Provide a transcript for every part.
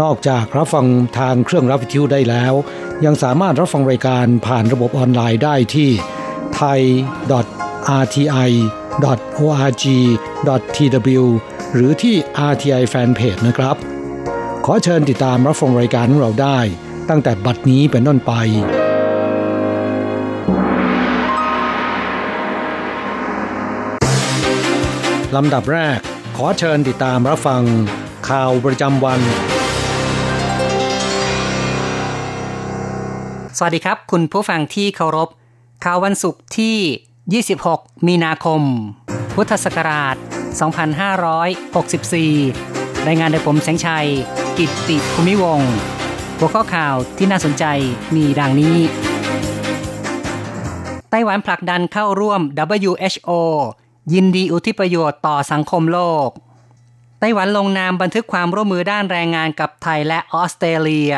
นอกจากรับฟังทางเครื่องรับวิทยุได้แล้ว ยังสามารถรับฟังรายการผ่านระบบออนไลน์ได้ที่ thai.rti.org.tw หรือที่ RTI Fanpage นะครับ ขอเชิญติดตามรับฟังรายการของเราได้ ตั้งแต่บัดนี้เป็นต้นไปลำดับแรก ขอเชิญติดตามรับฟังข่าวประจำวัน สวัสดีครับ คุณผู้ฟังที่เคารพ ข่าววันศุกร์ที่ 26 มีนาคม พุทธศักราช 2564 รายงานโดยผมแสงชัย กิตติภูมิวงหัวข้อข่าวที่น่าสนใจมีดังนี้ ไต้หวันผลักดันเข้าร่วม WHO ยินดีอุทิศประโยชน์ต่อสังคมโลก ไต้หวันลงนามบันทึกความร่วมมือด้านแรงงานกับไทยและออสเตรเลีย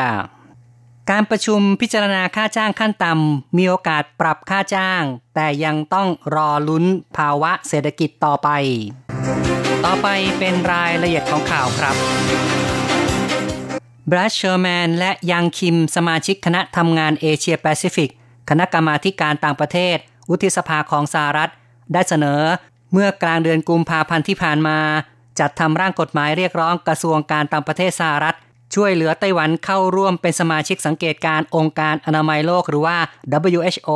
การประชุมพิจารณาค่าจ้างขั้นต่ำมีโอกาสปรับค่าจ้าง แต่ยังต้องรอลุ้นภาวะเศรษฐกิจต่อไป ต่อไปเป็นรายละเอียดของข่าวครับแบรดเชอร์แมนและยังคิมสมาชิกคณะทำงานเอเชียแปซิฟิก คณะกรรมาการต่างประเทศ วุฒิสภาของสหรัฐ ได้เสนอ เมื่อกลางเดือนกุมภาพันธ์ที่ผ่านมา จัดทำร่างกฎหมายเรียกร้องกระทรวงการต่างประเทศสหรัฐ ช่วยเหลือไต้หวันเข้าร่วมเป็นสมาชิกสังเกตการองค์การอนามัยโลกหรือว่า WHO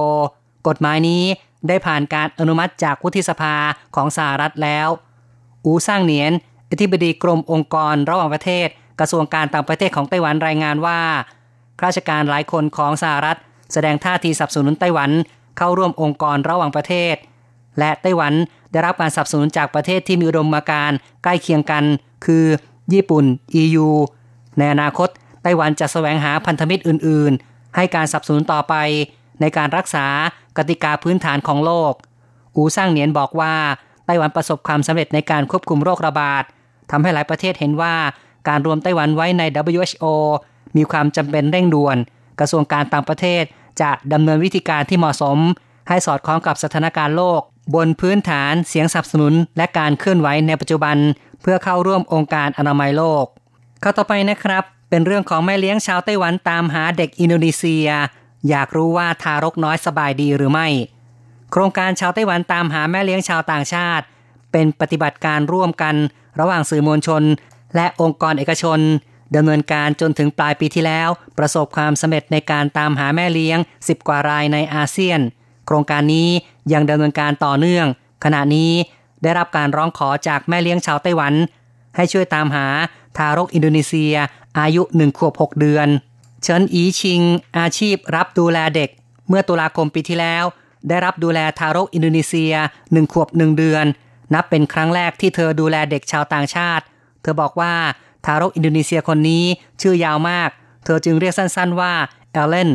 กฎหมายนี้ได้ผ่านการอนุมัติจากวุฒิสภาของสหรัฐแล้ว อูสร้างเหนียนอธิบดีกรมองค์กรระหว่างประเทศ กระทรวงการต่างประเทศของไต้หวันรายงานว่าข้าราชการหลายคนของสหรัฐ แสดงท่าทีสนับสนุนไต้หวันเข้าร่วมองค์กรระหว่างประเทศ และไต้หวันได้รับการสนับสนุนจากประเทศที่มีอุดมการณ์ใกล้เคียงกัน คือ ญี่ปุ่น EU ในอนาคตไต้หวันจะแสวงหาพันธมิตรอื่น ๆ ให้การสนับสนุนต่อไป ในการรักษากติกาพื้นฐานของโลก อูสร้างเหนียนบอกว่าไต้หวันประสบความสำเร็จในการควบคุมโรคระบาดทำให้หลายประเทศเห็นว่าการรวมไต้หวันไว้ใน WHO มีความจำเป็นเร่งด่วน กระทรวงการต่างประเทศจะดำเนินวิธีการที่เหมาะสม ให้สอดคล้องกับสถานการณ์โลก บนพื้นฐานเสียงสนับสนุน และการเคลื่อนไหวในปัจจุบัน เพื่อเข้าร่วมองค์การอนามัยโลก ข้าต่อไปนะครับ เป็นเรื่องของแม่เลี้ยงชาวไต้หวันตามหาเด็กอินโดนีเซีย อยากรู้ว่าทารกน้อยสบายดีหรือไม่ โครงการชาวไต้หวันตามหาแม่เลี้ยงชาวต่างชาติ เป็นปฏิบัติการร่วมกัน ระหว่างสื่อมวลชน และองค์กรเอกชนดำเนินการจนถึงปลายปีที่แล้ว ประสบความสำเร็จในการตามหาแม่เลี้ยง 10 กว่ารายในอาเซียน โครงการนี้ยังดำเนินการต่อเนื่อง ขณะนี้ได้รับการร้องขอจากแม่เลี้ยงชาวไต้หวัน ให้ช่วยตามหา ทารกอินโดนีเซีย อายุหนึ่งขวบ 6 เดือน เฉินอีชิง อาชีพรับดูแลเด็ก เมื่อตุลาคมปีที่แล้ว ได้รับดูแลทารกอินโดนีเซียหนึ่งขวบหนึ่งเดือน นับเป็นครั้งแรกที่เธอดูแลเด็กชาวต่างชาติ เธอบอกว่าทารกอินโดนีเซียคนนี้ชื่อยาวมาก เธอจึงเรียกสั้นๆว่าเอลเลน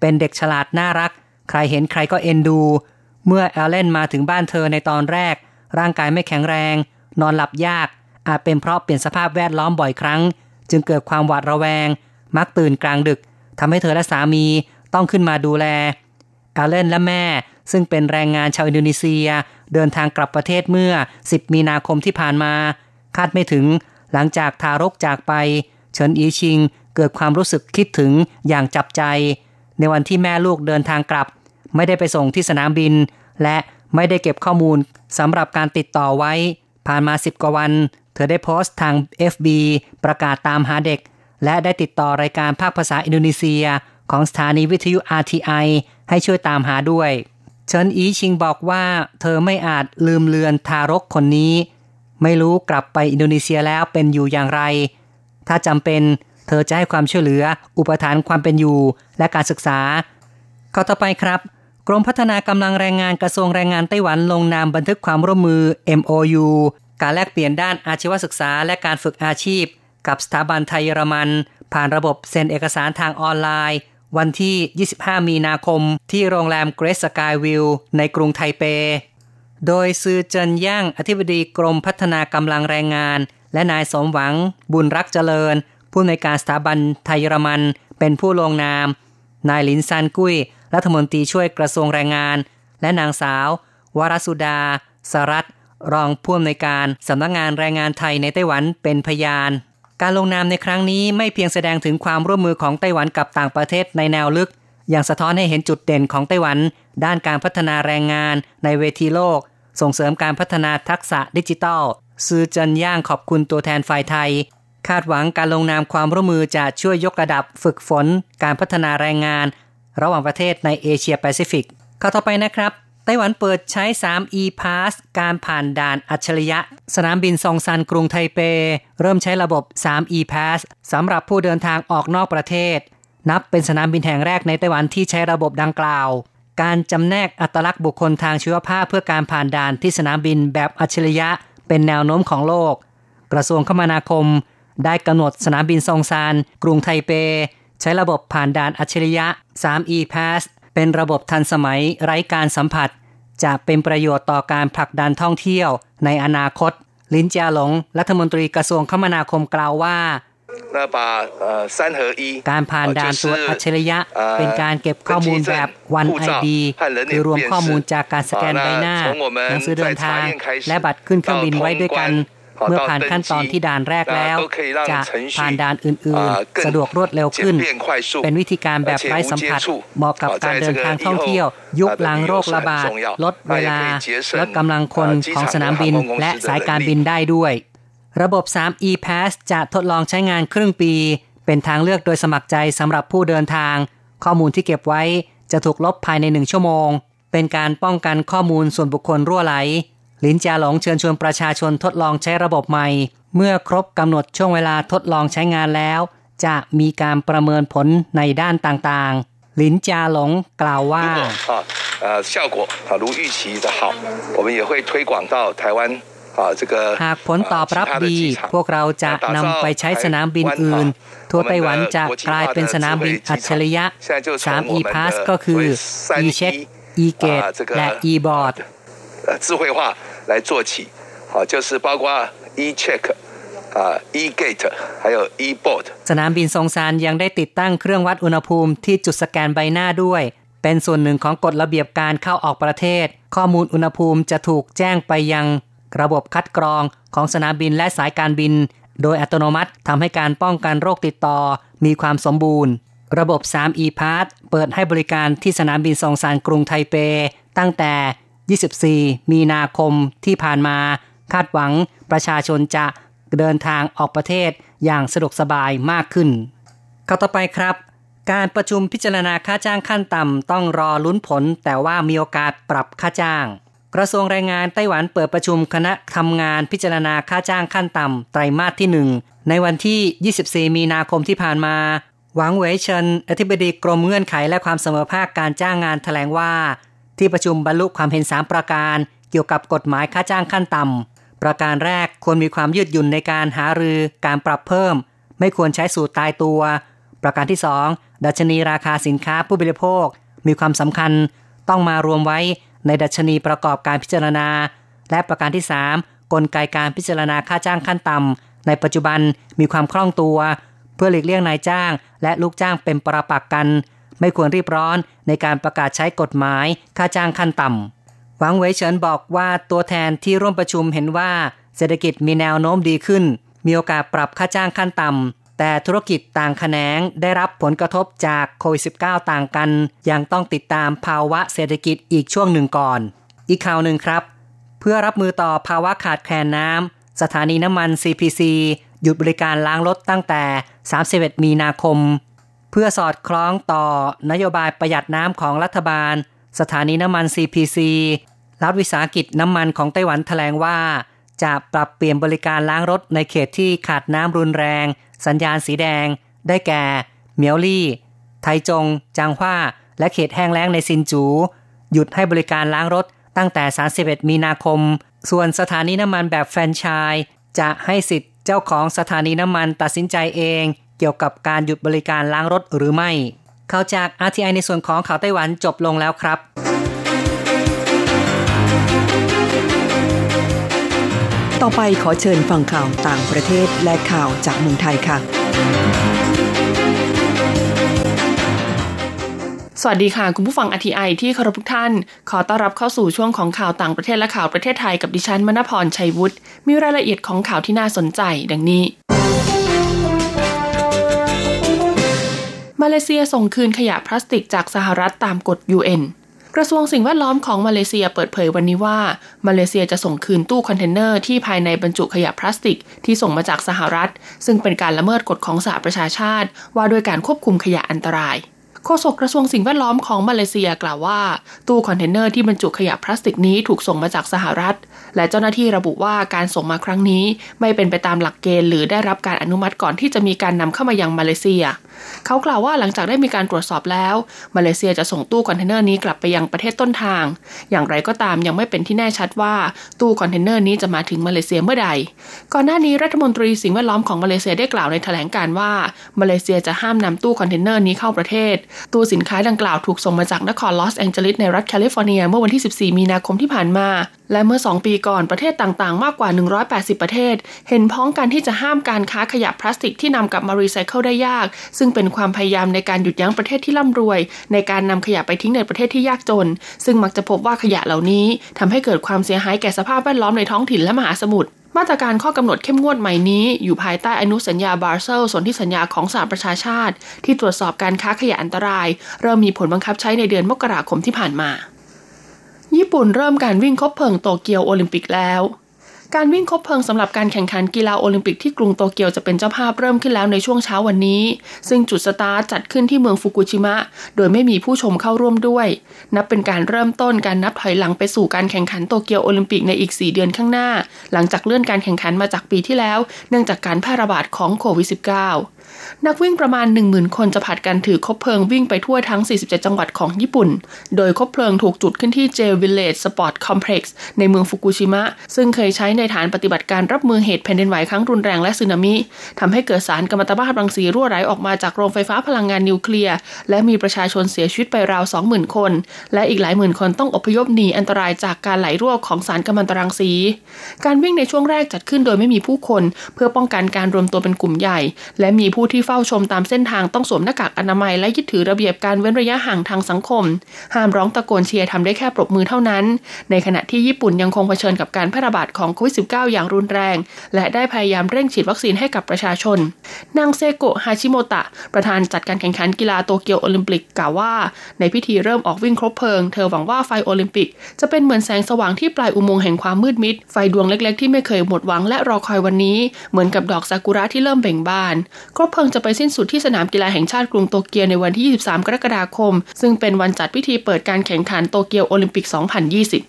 เป็นเด็กฉลาดน่ารัก ใครเห็นใครก็เอ็นดู เมื่อเอลเลนมาถึงบ้านเธอในตอนแรก ร่างกายไม่แข็งแรง นอนหลับยาก อาจเป็นเพราะเปลี่ยนสภาพแวดล้อมบ่อยครั้ง จึงเกิดความหวาดระแวง มักตื่นกลางดึกทำให้เธอและสามีต้องขึ้นมาดูแลเอลเลนและแม่ซึ่งเป็นแรงงานชาวอินโดนีเซีย เดินทางกลับประเทศเมื่อ 10 มีนาคมที่ผ่านมา คาดไม่ถึงหลังจากทารกจากไป เฉินอีชิงเกิดความรู้สึกคิดถึงอย่างจับใจ ในวันที่แม่ลูกเดินทางกลับ ไม่ได้ไปส่งที่สนามบิน และไม่ได้เก็บข้อมูลสำหรับการติดต่อไว้ ผ่านมาสิบกว่าวัน ธอได้โพสต์ทาง FB ประกาศตามหาเด็ก และได้ติดต่อรายการภาคภาษาอินโดนีเซีย ของสถานีวิทยุ RTI ให้ช่วยตามหาด้วยเฉินอีชิงบอกว่าเธอไม่อาจลืมเลือนทารกคนนี้ ไม่รู้กลับไปอินโดนีเซียแล้วเป็นอยู่อย่างไร ถ้าจำเป็นเธอจะให้ความช่วยเหลือ อุปทานความเป็นอยู่และการศึกษาข้อต่อไปครับ กรมพัฒนากำลังแรงงานกระทรวงแรงงานไต้หวันลงนามบันทึกความร่วมมือ MOU การแลกเปลี่ยนด้านอาชีวศึกษาและการฝึกอาชีพ กับสถาบันไทยเยอรมัน ผ่านระบบเซ็นเอกสารทางออนไลน์ วันที่ 25 มีนาคม ที่โรงแรมเกรสกายวิวในกรุงไทเป โดยซือเจินย่างอธิบดีกรมพัฒนากำลังแรงงาน และนายสมหวัง บุญรักเจริญ ผู้ในการสถาบันไทยเยอรมัน เป็นผู้ลงนาม นายลินซานกุ้ยรัฐมนตรีช่วยกระทรวงแรงงาน และนางสาว วรสุดา สรัต รองผู้อำนวยการสำนักงงานแรงงานไทยในไต้หวันเป็นพยาน การลงนามในครั้งนี้ไม่เพียงแสดงถึงความร่วมมือของไต้หวันกับต่างประเทศในแนวลึก อย่างสะท้อนให้เห็นจุดเด่นของไต้หวัน ด้านการพัฒนาแรงงานในเวทีโลก ส่งเสริมการพัฒนาทักษะดิจิทัลซือจันย่างขอบคุณตัวแทนฝ่ายไทย คาดหวังการลงนามความร่วมมือจะช่วยยกระดับฝึกฝน การพัฒนาแรงงาน ระหว่างประเทศในเอเชียแปซิฟิกข้อต่อไปนะครับ ไต้หวันเปิดใช้ 3 e-pass การผ่านด่านอัจฉริยะ สนามบินซองซันกรุงไทเป เริ่มใช้ระบบ 3 e-pass สำหรับผู้เดินทางออกนอกประเทศ นับเป็นสนามบินแห่งแรกในไต้หวันที่ใช้ระบบดังกล่าว การจำแนกอัตลักษณ์บุคคลทางชีวภาพเพื่อการผ่านด่านที่สนามบินแบบอัจฉริยะ เป็นแนวโน้มของโลก กระทรวงคมนาคม ได้กำหนดสนามบินซองซานกรุงไทเป ใช้ระบบผ่านด่านอัจฉริยะ 3 e-pass เป็นระบบทันสมัยไร้การสัมผัส จะเป็นประโยชน์ต่อการผลักดันท่องเที่ยวในอนาคต ลินจาหลง รัฐมนตรีกระทรวงคมนาคมกล่าวว่าการผ่านด่านตรวจอัจฉริยะ เป็นการเก็บข้อมูลแบบวันไอดีคือรวมข้อมูลจากการสแกนใบหน้าหนังสือเดินทาง และบัตรขึ้นเครื่องบินไว้ด้วยกัน เมื่อผ่านขั้นตอนที่ด่านแรกแล้ว จะผ่านด่านอื่นๆ สะดวกรวดเร็วขึ้น เป็นวิธีการแบบไร้สัมผัสเหมาะกับการเดินทางท่องเที่ยว ยุคหลังโรคระบาด ลดเวลา ลดกำลังคนของสนามบิน และสายการบินได้ด้วย ระบบ 3 e-pass จะทดลองใช้งานครึ่งปี เป็นทางเลือกโดยสมัครใจสำหรับผู้เดินทาง ข้อมูลที่เก็บไว้จะถูกลบภายในหนึ่งชั่วโมง เป็นการป้องกันข้อมูลส่วนบุคคลรั่วไหล ลินจาหลงเชิญชวนประชาชนทดลองใช้ระบบใหม่ เมื่อครบกำหนดช่วงเวลาทดลองใช้งานแล้ว จะมีการประเมินผลในด้านต่างๆ ลินจาหลงกล่าวว่า效果如预期的好我们也会推广到台湾หากผลตอบรับดี พวกเราจะนำไปใช้สนามบินอื่น ทั่วไต้หวันจะกลายเป็นสนามบินอัจฉริยะ3 e-pass ก็คือ e-check e-gate และ e-board 智慧化 来做起，好，就是包括 e check 啊 e gate 还有 e board สนามบินทรงซานยังได้ติดตั้งเครื่องวัดอุณหภูมิที่จุดสแกนใบหน้าด้วย เป็นส่วนหนึ่งของกฎระเบียบการเข้าออกประเทศ ข้อมูลอุณหภูมิจะถูกแจ้งไปยัง ระบบคัดกรองของสนามบินและสายการบิน โดยอัตโนมัติทำให้การป้องกันโรคติดต่อมีความสมบูรณ์ ระบบ 3 e-pass เปิดให้บริการที่สนามบินซองซานกรุงไทเป ตั้งแต่ 24 มีนาคมที่ผ่านมา คาดหวังประชาชนจะเดินทางออกประเทศอย่างสะดวกสบายมากขึ้นข้าต่อไปครับ การประชุมพิจารณาค่าจ้างขั้นต่ำต้องรอลุ้นผล แต่ว่ามีโอกาสปรับค่าจ้าง กระทรวงแรงงานไต้หวันเปิดประชุมคณะทำงานพิจารณาค่าจ้างขั้นต่ำไตรมาสที่ 1 ในวันที่ 24 มีนาคมที่ผ่านมาหวังเวยเชินอธิบดีกรมเงื่อนไขและความเสมอภาคการจ้างงานแถลงว่า ที่ประชุมบรรลุความเห็น 3 ประการ เกี่ยวกับกฎหมายค่าจ้างขั้นต่ำ ประการแรกควรมีความยืดหยุ่นในการหารือการปรับเพิ่ม ไม่ควรใช้สูตรตายตัว ประการที่ 2 ดัชนีราคาสินค้าผู้บริโภค มีความสำคัญ ต้องมารวมไว้ในดัชนีประกอบการพิจารณา และประการที่ 3 กลไกการพิจารณาค่าจ้างขั้นต่ำในปัจจุบันมีความคล่องตัว เพื่อหลีกเลี่ยงนายจ้าง และลูกจ้างเป็นประปักกัน ไม่ควรรีบร้อนในการประกาศใช้กฎหมายค่าจ้างขั้นต่ำหวังเวยเฉินบอกว่าตัวแทนที่ร่วมประชุมเห็นว่าเศรษฐกิจมีแนวโน้มดีขึ้น มีโอกาสปรับค่าจ้างขั้นต่ำแต่ธุรกิจต่างแขนงได้รับผลกระทบจากโควิด -19 ต่างกัน ยังต้องติดตามภาวะเศรษฐกิจอีกช่วงหนึ่งก่อน อีกข่าวหนึ่งครับ เพื่อรับมือต่อภาวะขาดแคลนน้ำสถานีน้ำมัน CPC หยุดบริการล้างรถตั้งแต่ 31 มีนาคม เพื่อสอดคล้องต่อนโยบายประหยัดน้ำของรัฐบาล สถานีน้ำมัน CPC รัฐวิสาหกิจน้ำมันของไต้หวันแถลงว่า จะปรับเปลี่ยนบริการล้างรถในเขตที่ขาดน้ำรุนแรง สัญญาณสีแดง ได้แก่ เมียวลี่ ไทจง จางฮว้าและเขตแห้งแล้งในซินจู หยุดให้บริการล้างรถตั้งแต่ 31 มีนาคม ส่วนสถานีน้ำมันแบบแฟรนไชส์จะให้สิทธิ์เจ้าของสถานีน้ำมันตัดสินใจเอง เกี่ยวกับการหยุดบริการล้างรถหรือไม่ ข่าวจาก RTI ในส่วนของข่าวไต้หวันจบลงแล้วครับ ต่อไปขอเชิญฟังข่าวต่างประเทศและข่าวจากเมืองไทยค่ะ สวัสดีค่ะ คุณผู้ฟัง RTI ที่เคารพทุกท่าน ขอต้อนรับเข้าสู่ช่วงของข่าวต่างประเทศและข่าวประเทศไทยกับดิฉันมณพรชัยวุฒิมีรายละเอียดของข่าวที่น่าสนใจ ดังนี้ มาเลเซียส่งคืนขยะพลาสติกจากสหรัฐตามกฎ UN กระทรวงสิ่งแวดล้อมของมาเลเซียเปิดเผยวันนี้ว่า มาเลเซียจะส่งคืนตู้คอนเทนเนอร์ที่ภายในบรรจุขยะพลาสติกที่ส่งมาจากสหรัฐ ซึ่งเป็นการละเมิดกฎของสหประชาชาติ ว่าด้วยการควบคุมขยะอันตรายโฆษกกระทรวงสิ่งแวดล้อมของมาเลเซียกล่าวว่า ตู้คอนเทนเนอร์ที่บรรจุขยะพลาสติกนี้ถูกส่งมาจากสหรัฐ และเจ้าหน้าที่ระบุว่าการส่งมาครั้งนี้ ไม่เป็นไปตามหลักเกณฑ์หรือได้รับการอนุมัติก่อนที่จะมีการนำเข้ามายังมาเลเซีย เขากล่าวว่าหลังจากได้มีการตรวจสอบแล้ว มาเลเซียจะส่งตู้คอนเทนเนอร์นี้กลับไปยังประเทศต้นทาง อย่างไรก็ตามยังไม่เป็นที่แน่ชัดว่าตู้คอนเทนเนอร์นี้จะมาถึงมาเลเซียเมื่อใด ก่อนหน้านี้รัฐมนตรีสิ่งแวดล้อมของมาเลเซียได้กล่าวในแถลงการว่ามาเลเซียจะห้ามนำตู้คอนเทนเนอร์นี้เข้าประเทศ ตู้สินค้าดังกล่าวถูกส่งมาจากนครลอสแองเจลิสในรัฐแคลิฟอร์เนียเมื่อวันที่ 14 มีนาคมที่ผ่านมา และเมื่อ 2 ปีก่อนประเทศต่างๆ มากกว่า 180 ประเทศ เห็นพ้องกันที่จะห้ามการค้าขยะพลาสติกที่นำกลับมารีไซเคิลได้ยาก ซึ่งเป็นความพยายามในการหยุดยั้งประเทศที่ร่ำรวย ในการนำขยะไปทิ้งในประเทศที่ยากจน ซึ่งมักจะพบว่าขยะเหล่านี้ทำให้เกิดความเสียหายแก่สภาพแวดล้อมในท้องถิ่นและมหาสมุทรมาตรการข้อกำหนดเข้มงวดใหม่นี้ อยู่ภายใต้อนุสัญญาบาร์เซลส่วนที่สัญญาของสหประชาชาติ ที่ตรวจสอบการค้าขยะอันตราย เริ่มมีผลบังคับใช้ในเดือนมกราคมที่ผ่านมา ญี่ปุ่นเริ่มการวิ่งคบเพลิงโตเกียวโอลิมปิกแล้ว การวิ่งคบเพลิงสำหรับการแข่งขันกีฬาโอลิมปิกที่กรุงโตเกียวจะเป็นเจ้าภาพเริ่มขึ้นแล้วในช่วงเช้าวันนี้ ซึ่งจุดสตาร์ทจัดขึ้นที่เมืองฟุกุชิมะ โดยไม่มีผู้ชมเข้าร่วมด้วย นับเป็นการเริ่มต้นการนับถอยหลังไปสู่การแข่งขันโตเกียวโอลิมปิกในอีก 4 เดือนข้างหน้า หลังจากเลื่อนการแข่งขันมาจากปีที่แล้ว เนื่องจากการแพร่ระบาดของโควิด -19 นักวิ่งประมาณ 10,000 คนจะผลัดกันถือคบเพลิงวิ่งไปทั่วทั้ง 47 จังหวัดของญี่ปุ่น โดยคบเพลิงถูกจุดขึ้นที่ J-Village Sport Complex ในเมืองฟุกุชิมะ ซึ่งเคยใช้ในฐานปฏิบัติการรับมือเหตุแผ่นดินไหวครั้งรุนแรงและสึนามิทำให้เกิดสารกัมมันตภาพรังสีรั่วไหลออกมาจากโรงไฟฟ้าพลังงานนิวเคลียร์ และมีประชาชนเสียชีวิตไปราว 20,000 คน และอีกหลายหมื่นคนต้องอพยพหนีอันตรายจากการไหลรั่วของสารกัมมันตรังสี การวิ่งในช่วงแรกจัดขึ้นโดยไม่มีผู้คน เพื่อป้องกันการรวมตัวเป็นกลุ่มใหญ่ และมีผู้ที่ฝ้าชมตามเส้นทางต้องสวมหน้ากากอนามัยและยึดถือระเบียบการเว้นระยะห่างทางสังคม ห้ามร้องตะโกนเชียร์ทำได้แค่ปรบมือเท่านั้น ในขณะที่ญี่ปุ่นยังคงเผชิญกับการแพร่ระบาดของโควิด -19 อย่างรุนแรง และได้พยายามเร่งฉีดวัคซีนให้กับประชาชน นางเซโกะฮาชิโมโตะ ประธานจัดการแข่งขันกีฬาโตเกียวโอลิมปิกกล่าวว่า ในพิธีเริ่มออกวิ่งคบเพลิง เธอหวังว่าไฟโอลิมปิก จะเป็นเหมือนแสงสว่างที่ปลายอุโมงค์แห่งความมืดมิด ไฟดวงเล็ก ๆ ที่ไม่เคยหมดหวังและรอคอยวันนี้ เหมือนกับดอกซากุระที่เริ่มเบ่งบานคบเพลิงจะไปสิ้นสุดที่สนามกีฬาแห่งชาติกรุงโตเกียวในวันที่ 23 กรกฎาคม ซึ่งเป็นวันจัดพิธีเปิดการแข่งขันโตเกียวโอลิมปิก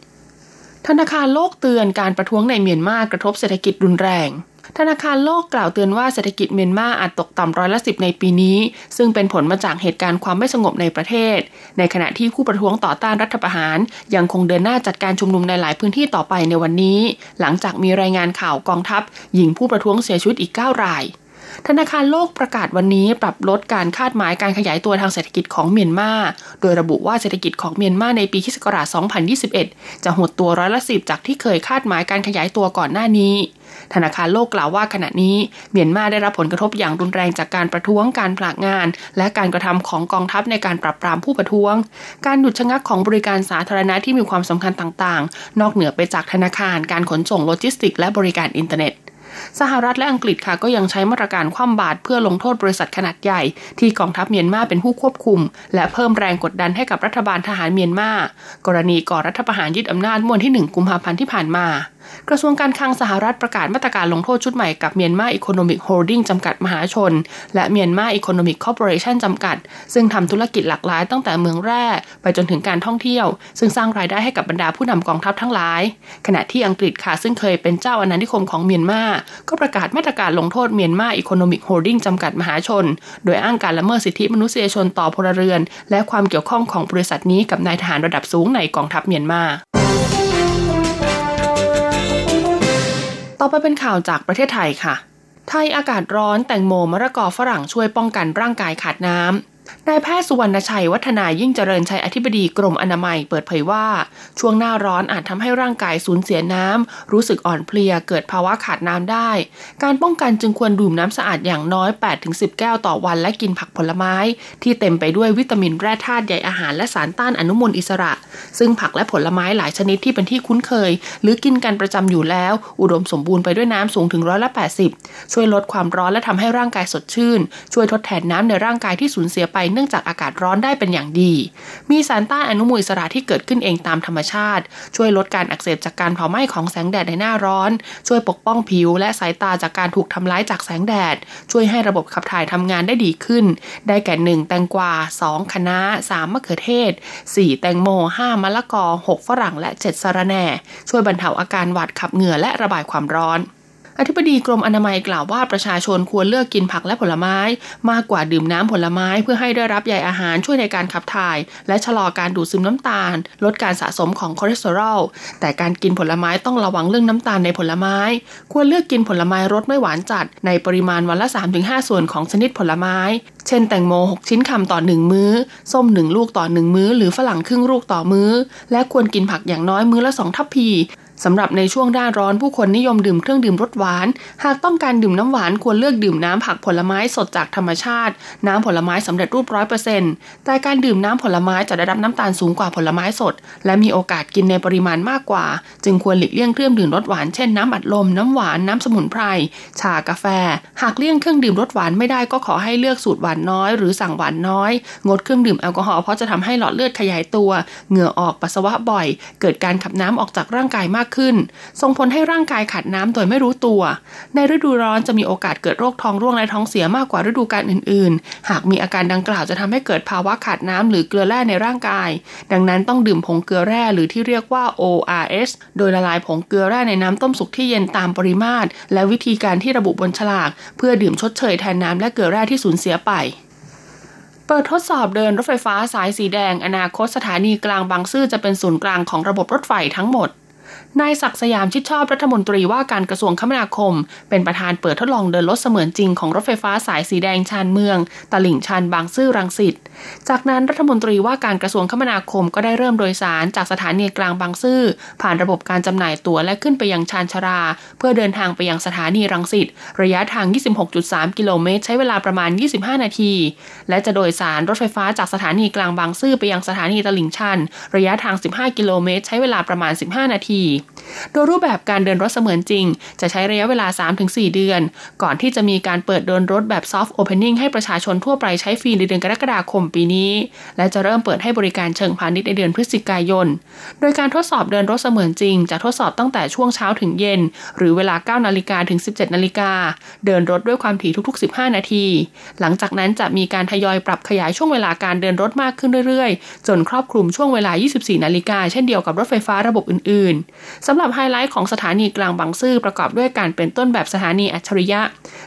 2020 ธนาคารโลกเตือนการประท้วงในเมียนมากระทบเศรษฐกิจรุนแรง ธนาคารโลกกล่าวเตือนว่าเศรษฐกิจเมียนมาอาจตกต่ำร้อยละสิบในปีนี้ ซึ่งเป็นผลมาจากเหตุการณ์ความไม่สงบในประเทศ ในขณะที่ผู้ประท้วงต่อต้านรัฐประหาร ยังคงเดินหน้าจัดการชุมนุมในหลายพื้นที่ต่อไปในวันนี้ หลังจากมีรายงานข่าวกองทัพยิงผู้ประท้วงเสียชีวิตอีก 9 ราย ธนาคารโลกประกาศวันนี้ปรับลดการคาดหมายการขยายตัวทางเศรษฐกิจของเมียนมา โดยระบุว่าเศรษฐกิจของเมียนมาในปีคศ2021 จะหดตัวร้อยละสิบจากที่เคยคาดหมายการขยายตัวก่อนหน้านี้ ธนาคารโลกกล่าวว่าขณะนี้เมียนมาได้รับผลกระทบอย่างรุนแรงจากการประท้วงการผละงาน และการกระทำของกองทัพในการปราบปรามผู้ประท้วง การหยุดชะงักของบริการสาธารณะที่มีความสำคัญต่างๆ นอกเหนือไปจากธนาคารการขนส่งโลจิสติก และบริการอินเทอร์เน็ต สหรัฐและอังกฤษค่ะก็ยังใช้มาตรการคว่ำบาตรเพื่อลงโทษบริษัทขนาดใหญ่ ที่กองทัพเมียนมาเป็นผู้ควบคุม และเพิ่มแรงกดดันให้กับรัฐบาลทหารเมียนมากรณีก่อรัฐประหารยึดอำนาจเมื่อวันที่ 1 กุมภาพันธ์ที่ผ่านมา กระทรวงการคลังสหรัฐประกาศมาตรการลงโทษชุดใหม่กับเมียนมา Economic Holding จำกัดมหาชน และเมียนมา Economic Corporation จำกัด ซึ่งทำธุรกิจหลากหลายตั้งแต่เมืองแร่ ไปจนถึงการท่องเที่ยว ซึ่งสร้างรายได้ให้กับบรรดาผู้นำกองทัพทั้งหลาย ขณะที่อังกฤษค่ะซึ่งเคยเป็นเจ้าอาณานิคมของเมียนมาก็ประกาศมาตรการลงโทษเมียนมา Economic Holding จำกัดมหาชน โดยอ้างการละเมิดสิทธิมนุษยชนต่อพลเรือน และความเกี่ยวข้องของบริษัทนี้กับนายทหารระดับสูงในกองทัพเมียนมา ต่อไปเป็นข่าวจากประเทศไทยค่ะ ไทยอากาศร้อนแตงโมมะละกอฝรั่งช่วยป้องกันร่างกายขาดน้ำ นายแพทย์สุวรรณชัยวัฒนายิ่งเจริญชัยอธิบดีกรมอนามัยเปิดเผยว่า ช่วงหน้าร้อนอาจทำให้ร่างกายสูญเสียน้ำรู้สึกอ่อนเพลียเกิดภาวะขาดน้ำได้ การป้องกันจึงควรดื่มน้ำสะอาดอย่างน้อย 8-10 แก้วต่อวันและกินผักผลไม้ ที่เต็มไปด้วยวิตามินแร่ธาตุใยอาหารและสารต้านอนุมูลอิสระ ซึ่งผักและผลไม้หลายชนิดที่เป็นที่คุ้นเคย หรือกินกันประจำอยู่แล้ว อุดมสมบูรณ์ไปด้วยน้ำสูงถึงร้อยละ80ช่วยลดความร้อนและทำให้ร่างกายสดชื่น ช่วยทดแทนน้ำในร่างกายที่สูญเสียไปเนื่องจากอากาศร้อนได้เป็นอย่างดี มีสารต้านอนุมูลอิสระที่เกิดขึ้นเองตามธรรมชาติ ช่วยลดการอักเสบจากการเผาไหม้ของแสงแดดในหน้าร้อน ช่วยปกป้องผิวและสายตาจากการถูกทำร้ายจากแสงแดด ช่วยให้ระบบขับถ่ายทำงานได้ดีขึ้น ได้แก่ 1 แตงกวา 2 คะน้า 3 มะเขือเทศ 4 แตงโม 5 มะละกอ 6 ฝรั่ง และ 7 สะระแหน่ ช่วยบรรเทาอาการหวัดขับเหงื่อและระบายความร้อน อธิบดีกรมอนามัยกล่าวว่าประชาชนควรเลือกกินผักและผลไม้ มากกว่าดื่มน้ำผลไม้เพื่อให้ได้รับใยอาหารช่วยในการขับถ่าย และชะลอการดูดซึมน้ำตาล ลดการสะสมของคอเลสเตอรอลแต่การกินผลไม้ต้องระวังเรื่องน้ำตาลในผลไม้ ควรเลือกกินผลไม้รสไม่หวานจัด ในปริมาณวันละ 3-5 ส่วนของชนิดผลไม้ เช่น แตงโม 6 ชิ้นคำต่อ 1 มื้อ ส้ม 1 ลูกต่อ 1 มื้อ หรือฝรั่งครึ่งลูกต่อมื้อ และควรกินผักอย่างน้อยมื้อละ 2 ทัพพี สำหรับในช่วงหน้าร้อนผู้คนนิยมดื่มเครื่องดื่มรสหวาน หากต้องการดื่มน้ำหวานควรเลือกดื่มน้ำผักผลไม้สดจากธรรมชาติ น้ำผลไม้สำเร็จรูปร้อยเปอร์เซ็นต์แต่การดื่มน้ำผลไม้จะได้รับน้ำตาลสูงกว่าผลไม้สด และมีโอกาสกินในปริมาณมากกว่า จึงควรหลีกเลี่ยงเครื่องดื่มรสหวานเช่นน้ำอัดลม น้ำหวาน น้ำสมุนไพร ชากาแฟ หากเลี่ยงเครื่องดื่มรสหวานไม่ได้ก็ขอให้เลือกสูตรหวานน้อย หรือสั่งหวานน้อย งดเครื่องดื่มแอลกอฮอล์เพราะจะทำให้หลอดเลือดขยายตัว เหงื่อออกปัสสาวะบ่อย เกิดการขับน้ำออกจากร่างกายมากขึ้น ส่งผลให้ร่างกายขาดน้ำโดยไม่รู้ตัว ในฤดูร้อนจะมีโอกาสเกิดโรคท้องร่วงและท้องเสียมากกว่าฤดูกาลอื่น ๆ หากมีอาการดังกล่าวจะทำให้เกิดภาวะขาดน้ำหรือเกลือแร่ในร่างกาย ดังนั้นต้องดื่มผงเกลือแร่หรือที่เรียกว่า ORS โดยละลายผงเกลือแร่ในน้ำต้มสุกที่เย็นตามปริมาตร และวิธีการที่ระบุบนฉลาก เพื่อดื่มชดเชยแทนน้ำและเกลือแร่ที่สูญเสียไปเปิดทดสอบเดินรถไฟฟ้าสายสีแดง อนาคตสถานีกลางบางซื่อจะเป็นศูนย์กลางของระบบรถไฟทั้งหมด นายศักสยามชิดชอบรัฐมนตรีว่าการกระทรวงคมนาคม เป็นประธานเปิดทดลองเดินรถเสมือนจริงของรถไฟฟ้าสายสีแดงชานเมือง ตลิ่งชันบางซื่อรังสิต จากนั้นรัฐมนตรีว่าการกระทรวงคมนาคมก็ได้เริ่มโดยสารจากสถานีกลางบางซื่อผ่านระบบการจำหน่ายตั๋วและขึ้นไปยังชานชารา เพื่อเดินทางไปยังสถานีรังสิตระยะทาง 26.3 กิโลเมตร ใช้เวลาประมาณ 25 นาที และจะโดยสารรถไฟฟ้าจากสถานีกลางบางซื่อไปยังสถานีตลิ่งชัน ระยะทาง 15 กิโลเมตร ใช้เวลาประมาณ 15 นาทีโดยรูปแบบการเดินรถเสมือนจริง จะใช้ระยะเวลา 3-4 เดือน ก่อนที่จะมีการเปิดเดินรถแบบ soft opening ให้ประชาชนทั่วไปใช้ฟรีในเดือนกรกฎาคมปีนี้ และจะเริ่มเปิดให้บริการเชิงพาณิชย์ในเดือนพฤศจิกายน โดยการทดสอบเดินรถเสมือนจริง จะทดสอบตั้งแต่ช่วงเช้าถึงเย็น หรือเวลา 9 นาฬิกาถึง 17 นาฬิกา เดินรถด้วยความถี่ทุก ๆ 15 นาที หลังจากนั้นจะมีการทยอยปรับขยายช่วงเวลาการเดินรถมากขึ้นเรื่อยๆ จนครอบคลุมช่วงเวลา 24 นาฬิกาเช่นเดียวกับรถไฟฟ้าระบบอื่นๆสำหรับไฮไลท์ของสถานีกลางบางซื่อประกอบด้วยการเป็นต้นแบบสถานีอัจฉริยะ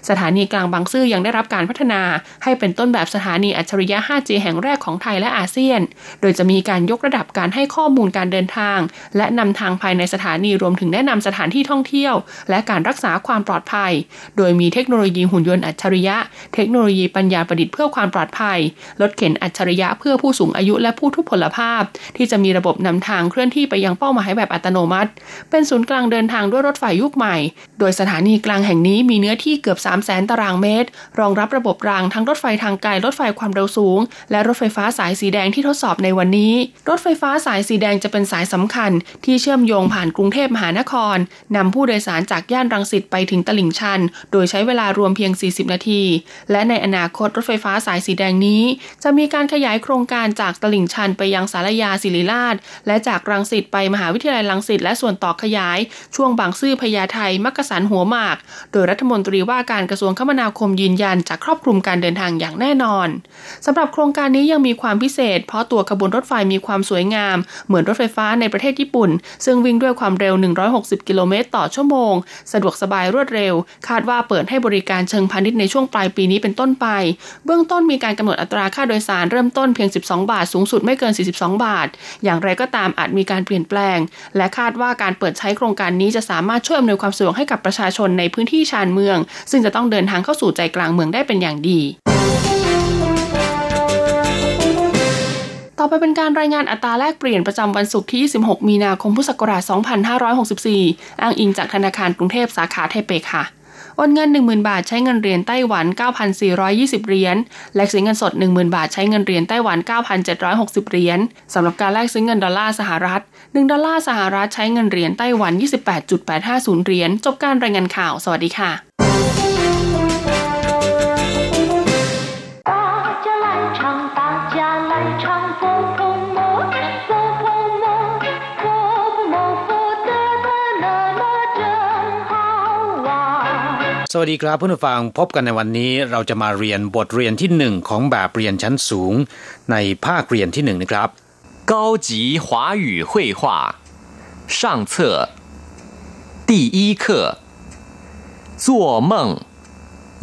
สถานีกลางบางซื่อยังได้รับการพัฒนา ให้เป็นต้นแบบสถานีอัจฉริยะ 5G แห่งแรกของไทยและอาเซียน โดยจะมีการยกระดับการให้ข้อมูลการเดินทาง และนำทางภายในสถานีรวมถึงแนะนำสถานที่ท่องเที่ยว และการรักษาความปลอดภัย โดยมีเทคโนโลยีหุ่นยนต์อัจฉริยะ เทคโนโลยีปัญญาประดิษฐ์เพื่อความปลอดภัย รถเข็นอัจฉริยะเพื่อผู้สูงอายุและผู้ทุพพลภาพ ที่จะมีระบบนำทางเคลื่อนที่ไปยังเป้าหมายแบบอัตโนมัติเป็นศูนย์กลางเดินทางด้วยรถไฟยุคใหม่ โดยสถานีกลางแห่งนี้มีเนื้อที่เกือบ 3 0 0แสนตารางเมตร รองรับระบบรางทั้งรถไฟทางไกลรถไฟความเร็วสูง และรถไฟฟ้าสายสีแดงที่ทดสอบในวันนี้ รถไฟฟ้าสายสีแดงจะเป็นสายสำคัญ ที่เชื่อมโยงผ่านกรุงเทพมหานครนำผู้โดยสารจากย่านรังสิตไปถึงตลิ่งชัน โดยใช้เวลารวมเพียง 40 นาที และในอนาคตรถไฟฟ้าสายสีแดงนี้ จะมีการขยายโครงการจากตลิ่งชันไปยังสารยาศิริราช และจากรังสิตไปมหาวิทยาลัยรังสิตและส่วนต่อขยาย ช่วงบางซื่อพญาไทมักกะสันหัวหมาก โดยรัฐมนตรีว่าการกระทรวงคมนาคมยืนยันจะครอบคลุมการเดินทางอย่างแน่นอนสำหรับโครงการนี้ยังมีความพิเศษ เพราะตัวขบวนรถไฟมีความสวยงาม เหมือนรถไฟฟ้าในประเทศญี่ปุ่น ซึ่งวิ่งด้วยความเร็ว 160 กิโลเมตรต่อชั่วโมง สะดวกสบายรวดเร็ว คาดว่าเปิดให้บริการเชิงพาณิชย์ในช่วงปลายปีนี้เป็นต้นไป เบื้องต้นมีการกำหนดอัตราค่าโดยสารเริ่มต้นเพียง 12 บาท สูงสุดไม่เกิน 42 บาท อย่างไรก็ตามอาจมีการเปลี่ยนแปลง และคาดว่าการเปิดใช้โครงการนี้จะสามารถช่วยอำนวยความสะดวกให้กับประชาชนในพื้นที่ชานเมือง ซึ่งจะต้องเดินทางเข้าสู่ใจกลางเมืองได้เป็นอย่างดีต่อไปเป็นการรายงานอัตราแลกเปลี่ยนประจำวันศุกร์ที่26มีนาคม พุทธศักราช 2564 อ้างอิงจากธนาคารกรุงเทพสาขาไทเปค่ะ โอนเงิน 10,000 บาทใช้เงินเหรียญไต้หวัน 9,420 เหรียญ แลกซื้อเงินสด 10,000 บาทใช้เงินเหรียญไต้หวัน 9,760 เหรียญสำหรับการแลกซื้อเงินดอลลาร์สหรัฐ 1 ดอลลาร์สหรัฐใช้เงินเหรียญไต้หวัน 28.850 เหรียญ จบการรายงานข่าว สวัสดีค่ะ สวัสดีครับเพื่อนฟังพบกันในวันนี้เราจะมาเรียนบทเรียนที่หนึ่งของแบบเรียนชั้นสูง ในภาคเรียนที่หนึ่งนะครับ高级华语绘画上册第一课做梦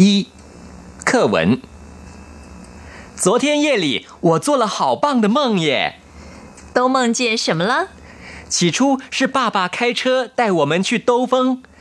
一课文昨天夜里我做了好棒的梦耶都梦见什么了起初是爸爸开车带我们去兜风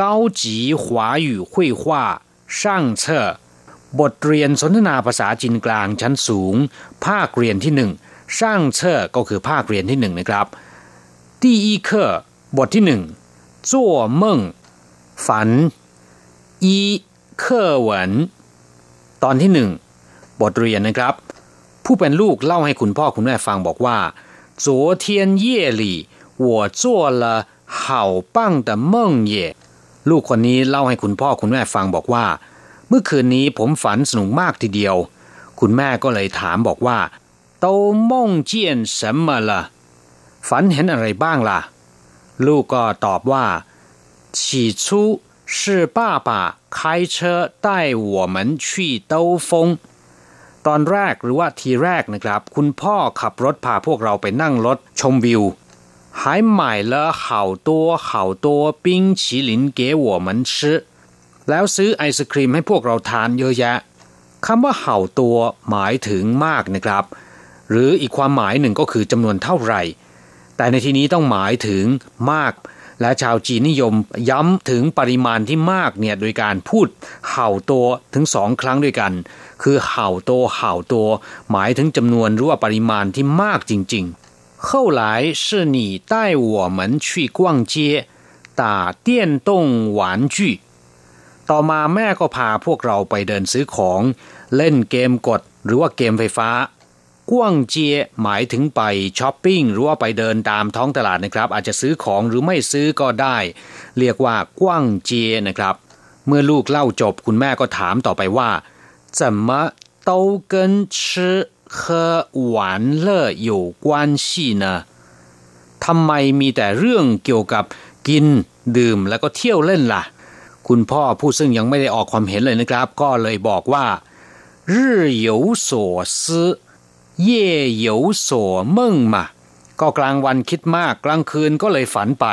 高级华语绘画上册บทเรียนสนทนาภาษาจีนกลางชั้นสูง ภาคเรียนที่หนึ่งช่างเชอก็คือภาคเรียนที่หนึ่งนะครับ第一课บทที่หนึ่ง做梦ฝัน一课文ตอนที่หนึ่งบทเรียนนะครับ ผู้เป็นลูกเล่าให้คุณพ่อคุณแม่ฟังบอกว่า昨天夜里我做了好棒的梦耶 ลูกคนนี้เล่าให้คุณพ่อคุณแม่ฟังบอกว่า เมื่อคืนนี้ผมฝันสนุกมากทีเดียว คุณแม่ก็เลยถามบอกว่า都梦见什么了ฝันเห็นอะไรบ้างล่ะ ลูกก็ตอบว่า起初是爸爸开车带我们去兜风ตอนแรกหรือว่าทีแรกนะครับ คุณพ่อขับรถพาพวกเราไปนั่งรถชมวิว 还买了好多好多冰淇淋给我们吃แล้วซื้อไอศครีมให้พวกเราทานเยอะแยะคำว่าเห่าตัวหมายถึงมากนะครับ หรืออีกความหมายหนึ่งก็คือจำนวนเท่าไหร่ แต่ในที่นี้ต้องหมายถึงมาก และชาวจีนนิยมย้ำถึงปริมาณที่มากเนี่ยโดยการพูดเห่าตัวถึงสองครั้งด้วยกัน คือเห่าตัวเห่าตัว หมายถึงจำนวนหรือว่าปริมาณที่มากจริง ๆ 后来是你带我们去逛街打电动玩具ต่อมาแม่ก็พาพวกเราไปเดินซื้อของ เล่นเกมกดหรือว่าเกมไฟฟ้ากว้างเจียหมายถึงไปช้อปปิ้งหรือว่าไปเดินตามท้องตลาดนะครับ อาจจะซื้อของหรือไม่ซื้อก็ได้ เรียกว่ากว้างเจียนะครับ เมื่อลูกเล่าจบคุณแม่ก็ถามต่อไปว่า怎么都跟吃 和玩乐有关系呢ทำไมมีแต่เรื่องเกี่ยวกับกินดื่มแล้วก็เที่ยวเล่นละ่ะ คุณพ่อผู้ซึ่งยังไม่ได้ออกความเห็นเลยนะครับ ก็เลยบอกว่า日有所思夜有所梦嘛ก็กลางวันคิดมากกลางคืนก็เลยฝันไป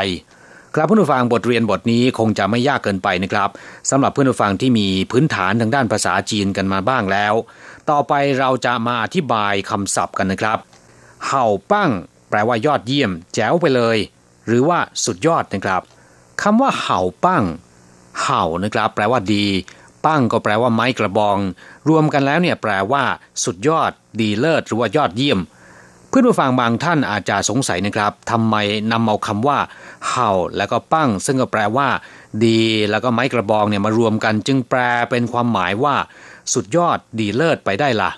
ครับเพื่อนผู้ฟังบทเรียนบทนี้คงจะไม่ยากเกินไปนะครับสำหรับเพื่อนผู้ฟังที่มีพื้นฐานทางด้านภาษาจีนกันมาบ้างแล้ว ต่อไปเราจะมาอธิบายคำศัพท์กันนะครับเห่าปั้ง แปลว่ายอดเยี่ยม แจ๋วไปเลย หรือว่าสุดยอดนะครับคำว่าเห่าปั้งเห่านะครับ แปลว่าดี ปั้งก็แปลว่าไม้กระบอง รวมกันแล้วเนี่ยแปลว่า สุดยอด ดีเลิศหรือว่ายอดเยี่ยม เพื่อนผู้ฟังบางท่านอาจจะสงสัยนะครับทำไมนำเอาคำว่า เห่า แล้วก็ปั้ง ซึ่งก็แปลว่า ดี แล้วก็ไม้กระบองเนี่ยมารวมกัน จึงแปลเป็นความหมายว่า สุดยอดดีเลิศไปได้ล่ะ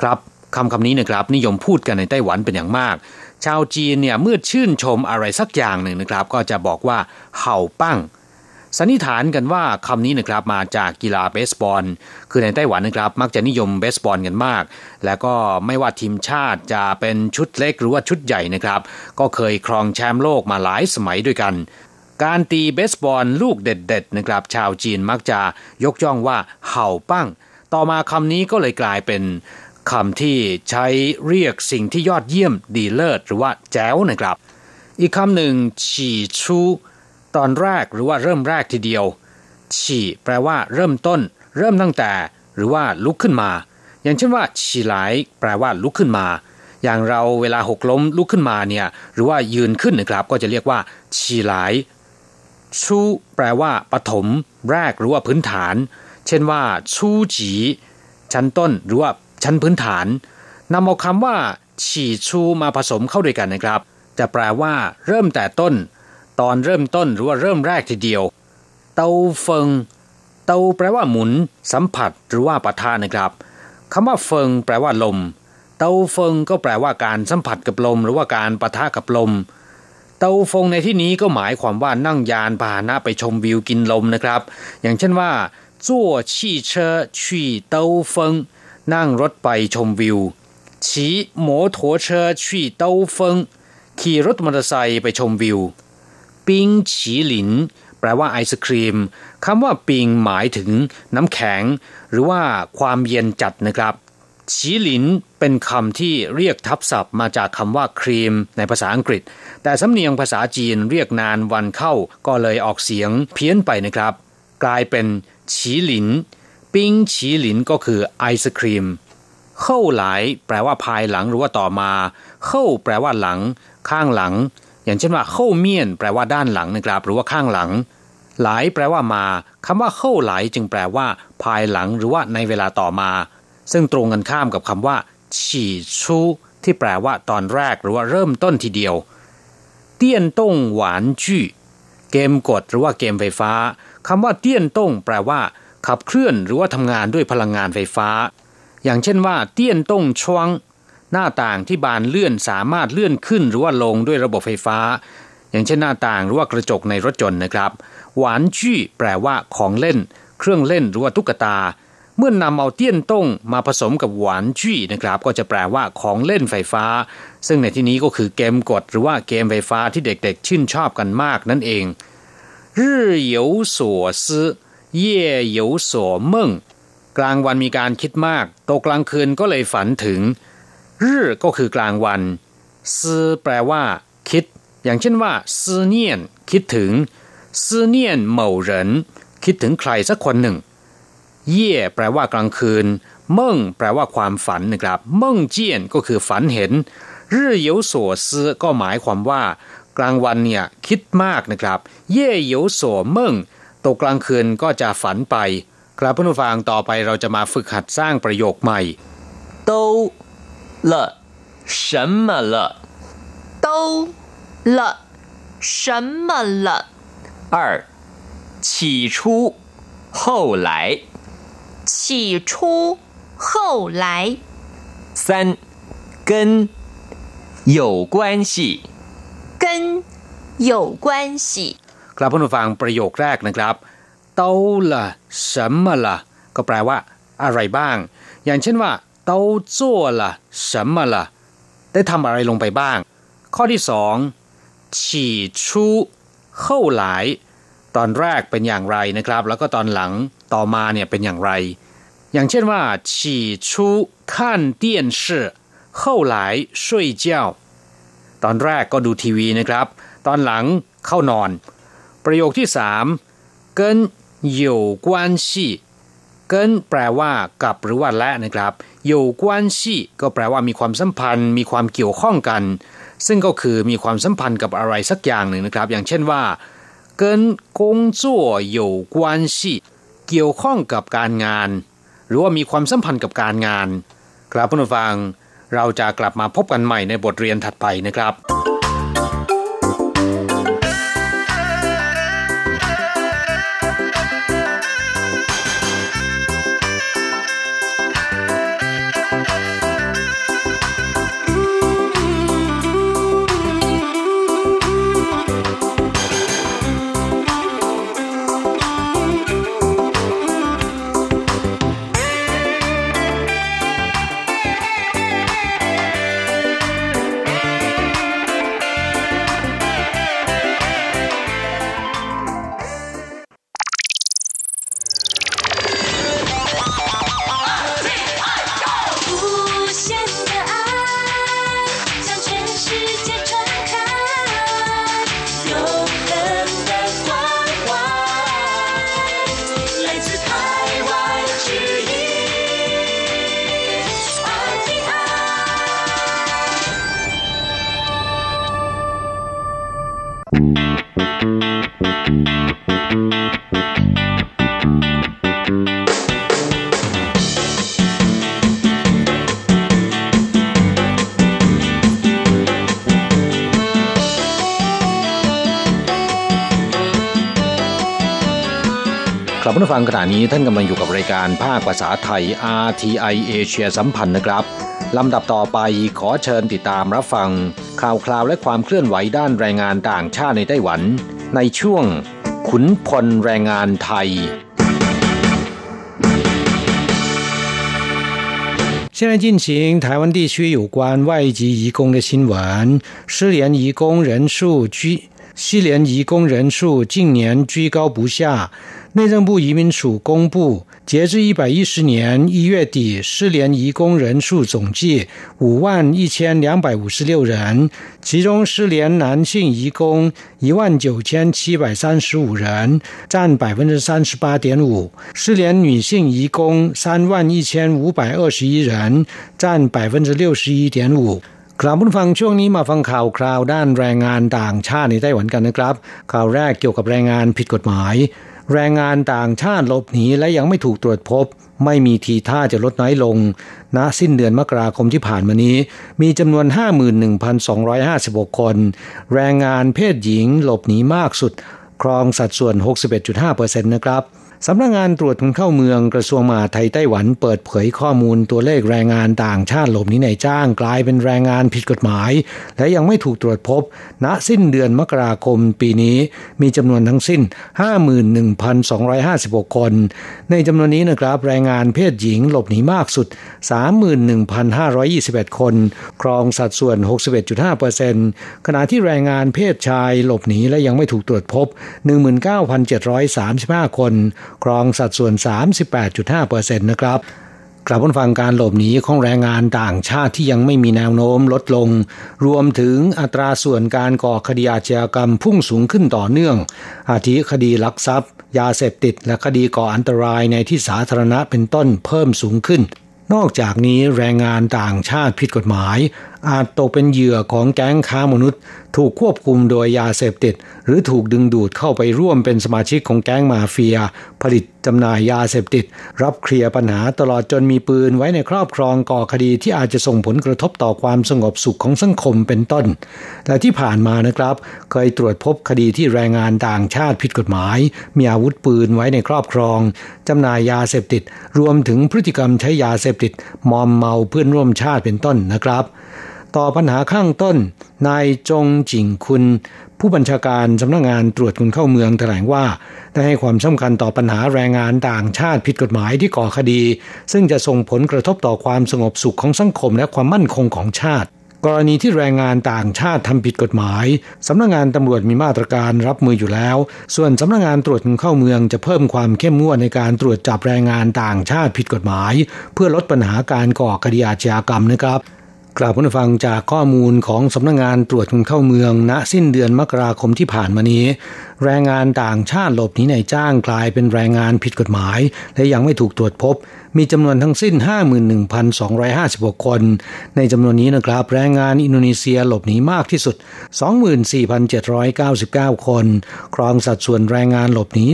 ครับคำคำนี้นะครับนิยมพูดกันในไต้หวันเป็นอย่างมาก ชาวจีนเนี่ยเมื่อชื่นชมอะไรสักอย่างหนึ่งนะครับ ก็จะบอกว่าเห่าปั้ง สันนิษฐานกันว่าคำนี้นะครับมาจากกีฬาเบสบอล คือในไต้หวันนะครับมักจะนิยมเบสบอลกันมาก แล้วก็ไม่ว่าทีมชาติจะเป็นชุดเล็กหรือว่าชุดใหญ่นะครับ ก็เคยครองแชมป์โลกมาหลายสมัยด้วยกัน การตีเบสบอลลูกเด็ดๆนะครับชาวจีนมักจะยกย่องว่าเห่าปั้ง ต่อมาคำนี้ก็เลยกลายเป็นคำที่ใช้เรียกสิ่งที่ยอดเยี่ยมดีเลิศหรือว่าแจ๋วนะครับ อีกคำหนึ่งฉี่ชู่ ตอนแรกหรือว่าเริ่มแรกทีเดียว ฉี่แปลว่า เริ่มต้น เริ่มตั้งแต่ หรือว่าลุกขึ้นมา อย่างเช่นว่าฉี่ไหลแปลว่าลุกขึ้นมา อย่างเราเวลาหกล้มลุกขึ้นมาเนี่ยหรือว่ายืนขึ้นนะครับ ก็จะเรียกว่า ฉี่ไหลชูแปลว่าปฐมแรกหรือว่าพื้นฐาน เช่นว่า ชูจีชั้นต้นหรือว่าชั้นพื้นฐานนำเอาคำว่า ฉี่ชูมาผสมเข้าด้วยกันนะครับ จะแปลว่า เริ่มแต่ต้น ตอนเริ่มต้นหรือว่าเริ่มแรกทีเดียว เตาเฟิง เตาแปลว่าหมุน สัมผัสหรือว่าปะทะนะครับคำว่าเฟิง แปลว่าลม เตาเฟิงก็แปลว่าการสัมผัสกับลม หรือว่าการปะทะกับลม เตาเฟงในที่นี้ก็หมายความว่านั่งยานพาหนะไปชมวิวกินลมนะครับ อย่างเช่นว่าจั่วขี่เชอชี่เตาเฟงนั่งรถไปชมวิวขี่มอเตอร์เชอชี่เตาเฟงขี่รถมอเตอร์ไซค์ไปชมวิว ปิงฉีหลิน แปลว่าไอศครีมคำว่าปิงหมายถึงน้ำแข็ง หรือว่าความเย็นจัดนะครับฉีหลินเป็นคำที่เรียกทับศัพท์มาจากคำว่าครีมในภาษาอังกฤษ แต่สำเนียงภาษาจีนเรียกนานวันเข้าก็เลยออกเสียงเพี้ยนไปนะครับ กลายเป็นฉีหลิน ปิ้งฉีหลินก็คือไอศครีมเข้าหลายแปลว่าภายหลังหรือว่าต่อมาเข้าแปลว่าหลัง ข้างหลัง อย่างเช่นว่าเข้าเมียนแปลว่าด้านหลังนะครับ หรือว่าข้างหลัง หลายแปลว่ามาคำว่าเข้าหลายจึงแปลว่า ภายหลังหรือว่าในเวลาต่อมา ซึ่งตรงกันข้ามกับคำว่า ฉี่ชูที่แปลว่าตอนแรกหรือว่าเริ่มต้นทีเดียว เตี้ยนต้งหวานจื้อเกมกดหรือว่าเกมไฟฟ้าคำว่าเตี้ยนต้งแปลว่า ขับเคลื่อนหรือว่าทำงานด้วยพลังงานไฟฟ้า อย่างเช่นว่า เตี้ยนต้งช่วง หน้าต่างที่บานเลื่อนสามารถเลื่อนขึ้นหรือว่าลงด้วยระบบไฟฟ้า อย่างเช่นหน้าต่างหรือว่ากระจกในรถยนต์นะครับ หวานจี้แปลว่าของเล่น เครื่องเล่นหรือว่าตุ๊กตา เมื่อนนำเอาเตี้ยนต้งมาผสมกับหวานจี้นะครับ ก็จะแปลว่าของเล่นไฟฟ้า ซึ่งในที่นี้ก็คือเกมกดหรือว่าเกมไฟฟ้าที่เด็กๆชื่นชอบกันมากนั่นเอง日有所思เย่有所梦กลางวันมีการคิดมากตกกลางคืนก็เลยฝันถึง รื่อก็คือกลางวันสื่อแปลว่า คิด อย่างเช่นว่าซื่อเนียนคิดถึงซื่อเนียนเหมาเหรินคิดถึงใครสักคนหนึ่ง เย่แปลว่ากลางคืนเม่งแปลว่าความฝันนะครับเม่งเจียนก็คือฝันเห็นรื่อเยยวสื่อก็หมายความว่า กลางวันเนี่ยคิดมากนะครับ เย่เยยวสวเม่งตกกลางคืนก็จะฝันไป ครับผู้ฟังต่อไปเราจะมาฝึกหัดสร้างประโยคใหม่โต 了什么了都了什么了二起初后来起初后来三跟有关系跟有关系ครับผู้ฟังประโยคแรกนะครับเต้าละ什么ละก็แปลว่า อะไรบ้าง อย่างเช่นว่า เต้าจั่วละ什么ละได้ทำอะไรลงไปบ้าง ข้อที่สองฉี่ชูเข้าหลาย ตอนแรกเป็นอย่างไรนะครับ แล้วก็ตอนหลังต่อมาเนี่ยเป็นอย่างไร อย่างเช่นว่าฉี่ชู看电视后来睡觉ตอนแรกก็ดูทีวีนะครับ ตอนหลังเข้านอน ประโยคที่สาม跟有关系 เกินแปลว่ากับหรือว่าและนะครับอยู่กวนชีก็แปลว่ามีความสัมพันธ์ มีความเกี่ยวข้องกัน ซึ่งก็คือมีความสัมพันธ์กับอะไรสักอย่างหนึ่งนะครับ อย่างเช่นว่าเกินกงจั่วอยู่กวนชีเกี่ยวข้องกับการงาน หรือว่ามีความสัมพันธ์กับการงาน ครับผู้ฟัง เราจะกลับมาพบกันใหม่ในบทเรียนถัดไปนะครับ ผู้ฟังขณะนี้ท่านกำลังอยู่กับรายการภาคภาษาไทย RTI เอเชียสัมพันธ์นะครับลำดับต่อไปขอเชิญติดตามรับฟัง ข่าวคราวและความเคลื่อนไหวด้านแรงงานต่างชาติในไต้หวัน ในช่วง ขุนพลแรงงานไทย现在进行台湾地区有关外籍移工的新闻。失联移工人数居失联移工人数近年居高不下。 内政部移民署公布，截至一百一十年一月底，失联移工人数总计五万一千两百五十六人，其中失联男性移工一万九千七百三十五人，占百分之三十八点五；失联女性移工三万一千五百二十一人，占百分之六十一点五。กลับมาฟังช่วงนี้มาฟังข่าวคราวด้านแรงงานต่างชาติในไต้หวันกันนะครับ ข่าวแรกเกี่ยวกับแรงงานผิดกฎหมาย แรงงานต่างชาติหลบหนีและยังไม่ถูกตรวจพบ ไม่มีทีท่าจะลดน้อยลง ณ สิ้นเดือนมกราคมที่ผ่านมานี้ มีจำนวน 51,256 คน แรงงานเพศหญิงหลบหนีมากสุด ครองสัดส่วน 61.5%นะครับ สำนักงงานตรวจคนเข้าเมืองกระทรวงมหาดไทยไต้หวันเปิดเผยข้อมูลตัวเลขแรงงานต่างชาติหลบหนีในจ้างกลายเป็นแรงงานผิดกฎหมาย และยังไม่ถูกตรวจพบ ณสิ้นเดือนมกราคมปีนี้มีจำนวนทั้งสิ้น 51,256 คน ในจำนวนนี้นะครับแรงงานเพศหญิงหลบหนีมากสุด 31,521 คน ครองสัดส่วน 61.5%ขณะที่แรงงานเพศชายหลบหนีและยังไม่ถูกตรวจพบ 19,735 คนครองสัดส่วน 38.5%นะครับกลับมาฟังการหลบหนีของแรงงานต่างชาติที่ยังไม่มีแนวโน้มลดลง รวมถึงอัตราส่วนการก่อคดีอาชญากรรมพุ่งสูงขึ้นต่อเนื่อง อาทิคดีลักทรัพย์ ยาเสพติด และคดีก่ออันตรายในที่สาธารณะเป็นต้นเพิ่มสูงขึ้น นอกจากนี้แรงงานต่างชาติผิดกฎหมาย อาจตกเป็นเหยื่อของแก๊งค้ามนุษย์ ถูกควบคุมโดยยาเสพติด หรือถูกดึงดูดเข้าไปร่วมเป็นสมาชิกของแก๊งมาเฟีย ผลิตจำหน่ายยาเสพติด รับเคลียร์ปัญหาตลอดจนมีปืนไว้ในครอบครองก่อคดีที่อาจจะส่งผลกระทบต่อความสงบสุขของสังคมเป็นต้นและที่ผ่านมานะครับ เคยตรวจพบคดีที่แรงงานต่างชาติผิดกฎหมาย มีอาวุธปืนไว้ในครอบครองจำหน่ายยาเสพติด รวมถึงพฤติกรรมใช้ยาเสพติดมอมเมาเพื่อนร่วมชาติเป็นต้นนะครับ ต่อปัญหาข้างต้น นายจงจิงคุณ ผู้บัญชาการสำนักงงานตรวจคนเข้าเมืองแถลงว่า ได้ให้ความสำคัญต่อปัญหาแรงงานต่างชาติผิดกฎหมายที่ก่อคดี ซึ่งจะส่งผลกระทบต่อความสงบสุขของสังคมและความมั่นคงของชาติกรณีที่แรงงานต่างชาติทำผิดกฎหมาย สำนักงงานตำรวจมีมาตรการรับมืออยู่แล้ว ส่วนสำนักงงานตรวจคนเข้าเมืองจะเพิ่มความเข้มงวดในการตรวจจับแรงงานต่างชาติผิดกฎหมาย เพื่อลดปัญหาการก่อคดีอาชญากรรมนะครับ กล่าวผู้ฟังจากข้อมูลของสำนักงงานตรวจคนเข้าเมือง ณสิ้นเดือนมกราคมที่ผ่านมานี้ แรงงานต่างชาติหลบหนีในจ้างกลายเป็นแรงงานผิดกฎหมาย และยังไม่ถูกตรวจพบ มีจำนวนทั้งสิ้น 51,256 คน ในจำนวนนี้นะครับแรงงานอินโดนีเซียหลบหนีมากที่สุด 24,799 คน ครองสัดส่วนแรงงานหลบหนี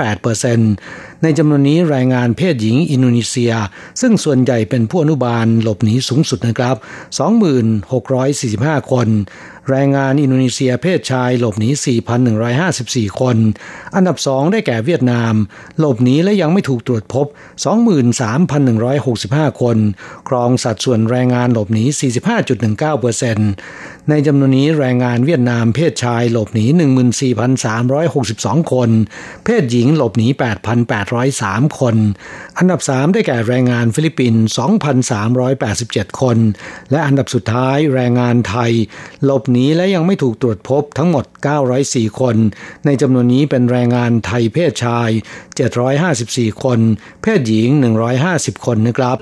48.38%ในจำนวนนี้แรงงานเพศหญิงอินโดนีเซีย ซึ่งส่วนใหญ่เป็นผู้อนุบาลหลบหนีสูงสุดนะครับ 26,45 คน แรงงานอินโดนีเซียเพศชายหลบหนี 4,154 คน อันดับสองได้แก่เวียดนาม หลบหนีและยังไม่ถูกตรวจพบ 23,165 คน ครองสัดส่วนแรงงานหลบหนี 45.19% ในจำนวนนี้แรงงานเวียดนามเพศชายหลบหนี 14,362 คน เพศหญิงหลบหนี 8,803 คน อันดับสามได้แก่แรงงานฟิลิปปินส์2,387 คน และอันดับสุดท้ายแรงงานไทย หลบหนีและยังไม่ถูกตรวจพบทั้งหมด 904 คน ในจำนวนนี้เป็นแรงงานไทยเพศชาย 754 คน เพศหญิง 150 คนนะครับ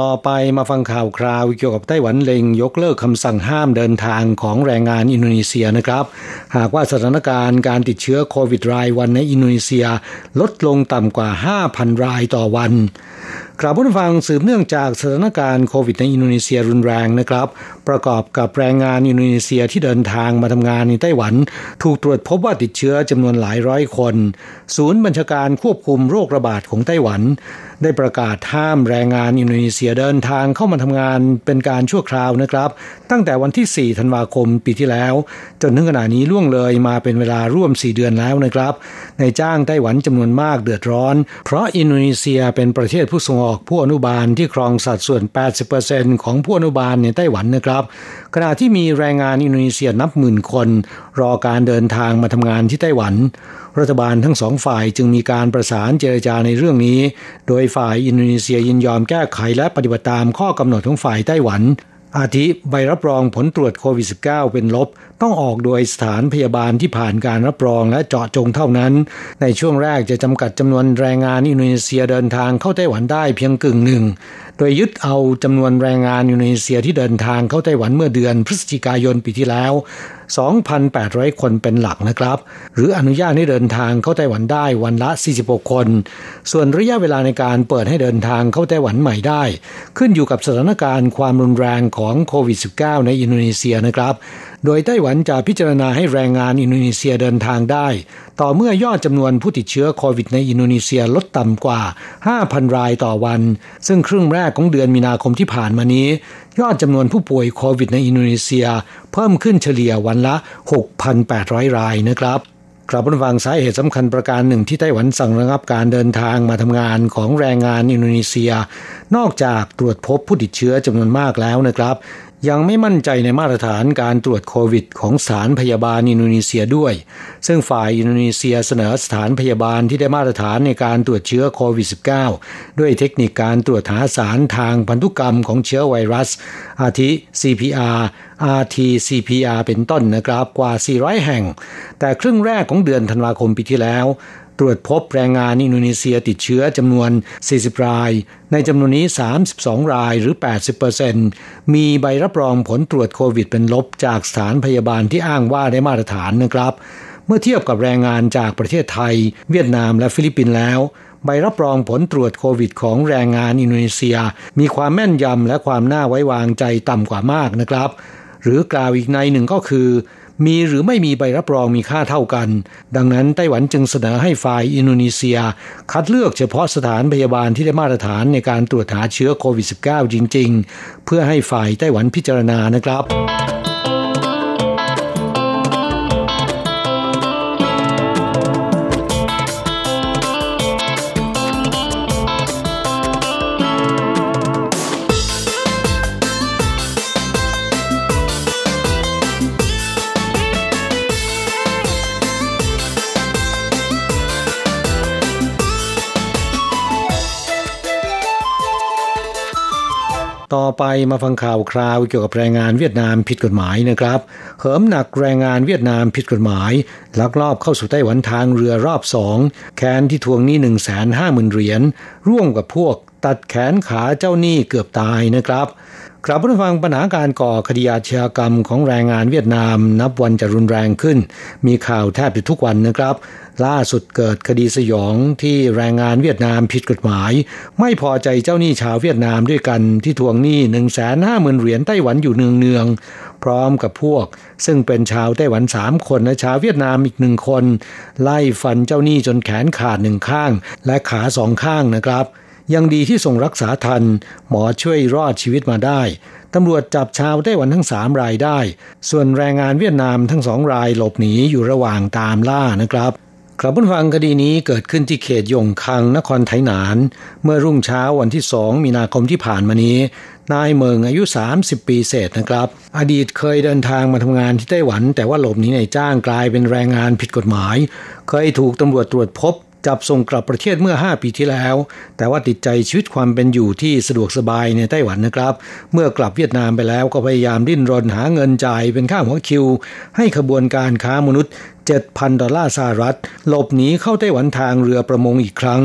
ต่อไปมาฟังข่าวคราวเกี่ยวกับไต้หวันเล็งยกเลิกคำสั่งห้ามเดินทางของแรงงานอินโดนีเซียนะครับ หากว่าสถานการณ์การติดเชื้อโควิดรายวันในอินโดนีเซีย ลดลงต่ำกว่า 5,000 รายต่อวันครับผู้ฟังสืบเนื่องจากสถานการณ์โควิดในอินโดนีเซียรุนแรงนะครับ ประกอบกับแรงงานอินโดนีเซียที่เดินทางมาทำงานในไต้หวัน ถูกตรวจพบว่าติดเชื้อจำนวนหลายร้อยคน ศูนย์บัญชาการควบคุมโรคระบาดของไต้หวัน ได้ประกาศห้ามแรงงานอินโดนีเซียเดินทางเข้ามาทำงานเป็นการชั่วคราวนะครับ ตั้งแต่วันที่ 4 ธันวาคมปีที่แล้ว จนถึงขณะนี้ล่วงเลยมาเป็นเวลาร่วม 4 เดือนแล้วนะครับในจ้างไต้หวันจำนวนมากเดือดร้อน เพราะอินโดนีเซียเป็นประเทศผู้ส่งออกผู้อนุบาลที่ครองสัดส่วน 80%ของผู้อนุบาลในไต้หวันนะครับขณะที่มีแรงงานอินโดนีเซียนับหมื่นคนรอการเดินทางมาทำงานที่ไต้หวัน รัฐบาลทั้งสองฝ่ายจึงมีการประสานเจรจาในเรื่องนี้ โดยฝ่ายอินโดนีเซียยินยอมแก้ไขและปฏิบัติตามข้อกำหนดของฝ่ายไต้หวัน อาทิใบรับรองผลตรวจโควิด -19 เป็นลบ ต้องออกโดยสถานพยาบาลที่ผ่านการรับรองและเจาะจงเท่านั้น ในช่วงแรกจะจำกัดจำนวนแรงงานอินโดนีเซียเดินทางเข้าไต้หวันได้เพียงกึ่งหนึ่ง ดยยึดเอาจำนวนแรงงานอินโดนีเซียที่เดินทางเข้าไต้หวันเมื่อเดือนพฤศจิกายนปีที่แล้ว 2,800 คนเป็นหลักนะครับ หรืออนุญาตให้เดินทางเข้าไต้หวันได้วันละ 46 คน ส่วนระยะเวลาในการเปิดให้เดินทางเข้าไต้หวันใหม่ได้ ขึ้นอยู่กับสถานการณ์ความรุนแรงของโควิด -19 ในอินโดนีเซียนะครับ โดยไต้หวันจะพิจารณาให้แรงงานอินโดนีเซียเดินทางได้ ต่อเมื่อยอดจำนวนผู้ติดเชื้อโควิดในอินโดนีเซียลดต่ำกว่า 5,000 รายต่อวัน ซึ่งครึ่งแรกของเดือนมีนาคมที่ผ่านมานี้ ยอดจำนวนผู้ป่วยโควิดในอินโดนีเซีย เพิ่มขึ้นเฉลี่ยวันละ 6,800 รายนะครับครับผู้ฟังสาเหตุสำคัญประการหนึ่งที่ไต้หวันสั่งระงับการเดินทางมาทำงานของแรงงานอินโดนีเซีย นอกจากตรวจพบผู้ติดเชื้อจำนวนมากแล้วนะครับ ยังไม่มั่นใจในมาตรฐานการตรวจโควิด ของสถานพยาบาลอินโดนีเซียด้วย ซึ่งฝ่ายอินโดนีเซียเสนอสถานพยาบาลที่ได้มาตรฐานในการตรวจเชื้อโควิด -19 ด้วยเทคนิคการตรวจหาสารทางพันธุกรรมของเชื้อไวรัส อาทิ CPR RT-CPR เป็นต้นนะครับกว่า 400 แห่ง แต่ครึ่งแรกของเดือนธันวาคมปีที่แล้ว ตรวจพบแรงงานอินโดนีเซียติดเชื้อจำนวน 40 ราย ในจำนวนนี้ 32 รายหรือ 80%มีใบรับรองผลตรวจโควิดเป็นลบจากสถานพยาบาลที่อ้างว่าได้มาตรฐานนะครับ เมื่อเทียบกับแรงงานจากประเทศไทย เวียดนามและฟิลิปปินส์แล้ว ใบรับรองผลตรวจโควิดของแรงงานอินโดนีเซีย มีความแม่นยำและความน่าไว้วางใจต่ำกว่ามากนะครับ หรือกล่าวอีกในหนึ่งก็คือ มีหรือไม่มีใบรับรองมีค่าเท่ากัน ดังนั้นไต้หวันจึงเสนอให้ฝ่ายอินโดนีเซีย คัดเลือกเฉพาะสถานพยาบาลที่ได้มาตรฐานในการตรวจหาเชื้อโควิด -19 จริง ๆ เพื่อให้ฝ่ายไต้หวันพิจารณานะครับ ต่อไปมาฟังข่าวคราวเกี่ยวกับแรงงานเวียดนามผิดกฎหมายนะครับเหิมหนักแรงงานเวียดนามผิดกฎหมาย ลักลอบเข้าสู่ไต้หวันทางเรือรอบสองแคนที่ทวงหนี้1 5 0 0 0 0เหรียญร่วมกับพวกตัดแขนขาเจ้าหนี้เกือบตายนะครับ ครับผู้ฟังปัญหาการก่อคดีอาชญากรรมของแรงงานเวียดนาม นับวันจะรุนแรงขึ้น มีข่าวแทบจะทุกวันนะครับ ล่าสุดเกิดคดีสยองที่แรงงานเวียดนามผิดกฎหมาย ไม่พอใจเจ้าหนี้ชาวเวียดนามด้วยกันที่ทวงหนี้ 1 5 0 0 0 0เหรียญไต้หวันอยู่เนืองๆพร้อมกับพวก ซึ่งเป็นชาวไต้หวันสามคนและชาวเวียดนามอีกหนึ่งคน ไล่ฟันเจ้าหนี้จนแขนขาดหนึ่งข้าง และขาสองข้างนะครับ ยังดีที่ส่งรักษาทัน หมอช่วยรอดชีวิตมาได้ ตำรวจจับชาวไต้หวันทั้งสามรายได้ ส่วนแรงงานเวียดนามทั้งสองรายหลบหนีอยู่ระหว่างตามล่านะครับครับผู้ฟังคดีนี้เกิดขึ้นที่เขตยงคังนครไถหนาน เมื่อรุ่งเช้าวันที่สองมีนาคมที่ผ่านมานี้ นายเมิงอายุ 30 ปีเศษนะครับ อดีตเคยเดินทางมาทำงานที่ไต้หวัน แต่ว่าหลบหนีในจ้างกลายเป็นแรงงานผิดกฎหมาย เคยถูกตำรวจตรวจพบ จับส่งกลับประเทศเมื่อ 5 ปีที่แล้ว แต่ว่าติดใจชีวิตความเป็นอยู่ที่สะดวกสบายในไต้หวันนะครับ เมื่อกลับเวียดนามไปแล้วก็พยายามดิ้นรนหาเงินจ่ายเป็นค่าหัวคิว ให้ขบวนการค้ามนุษย์ 7,000 ดอลลาร์สหรัฐ หลบหนีเข้าไต้หวันทางเรือประมงอีกครั้ง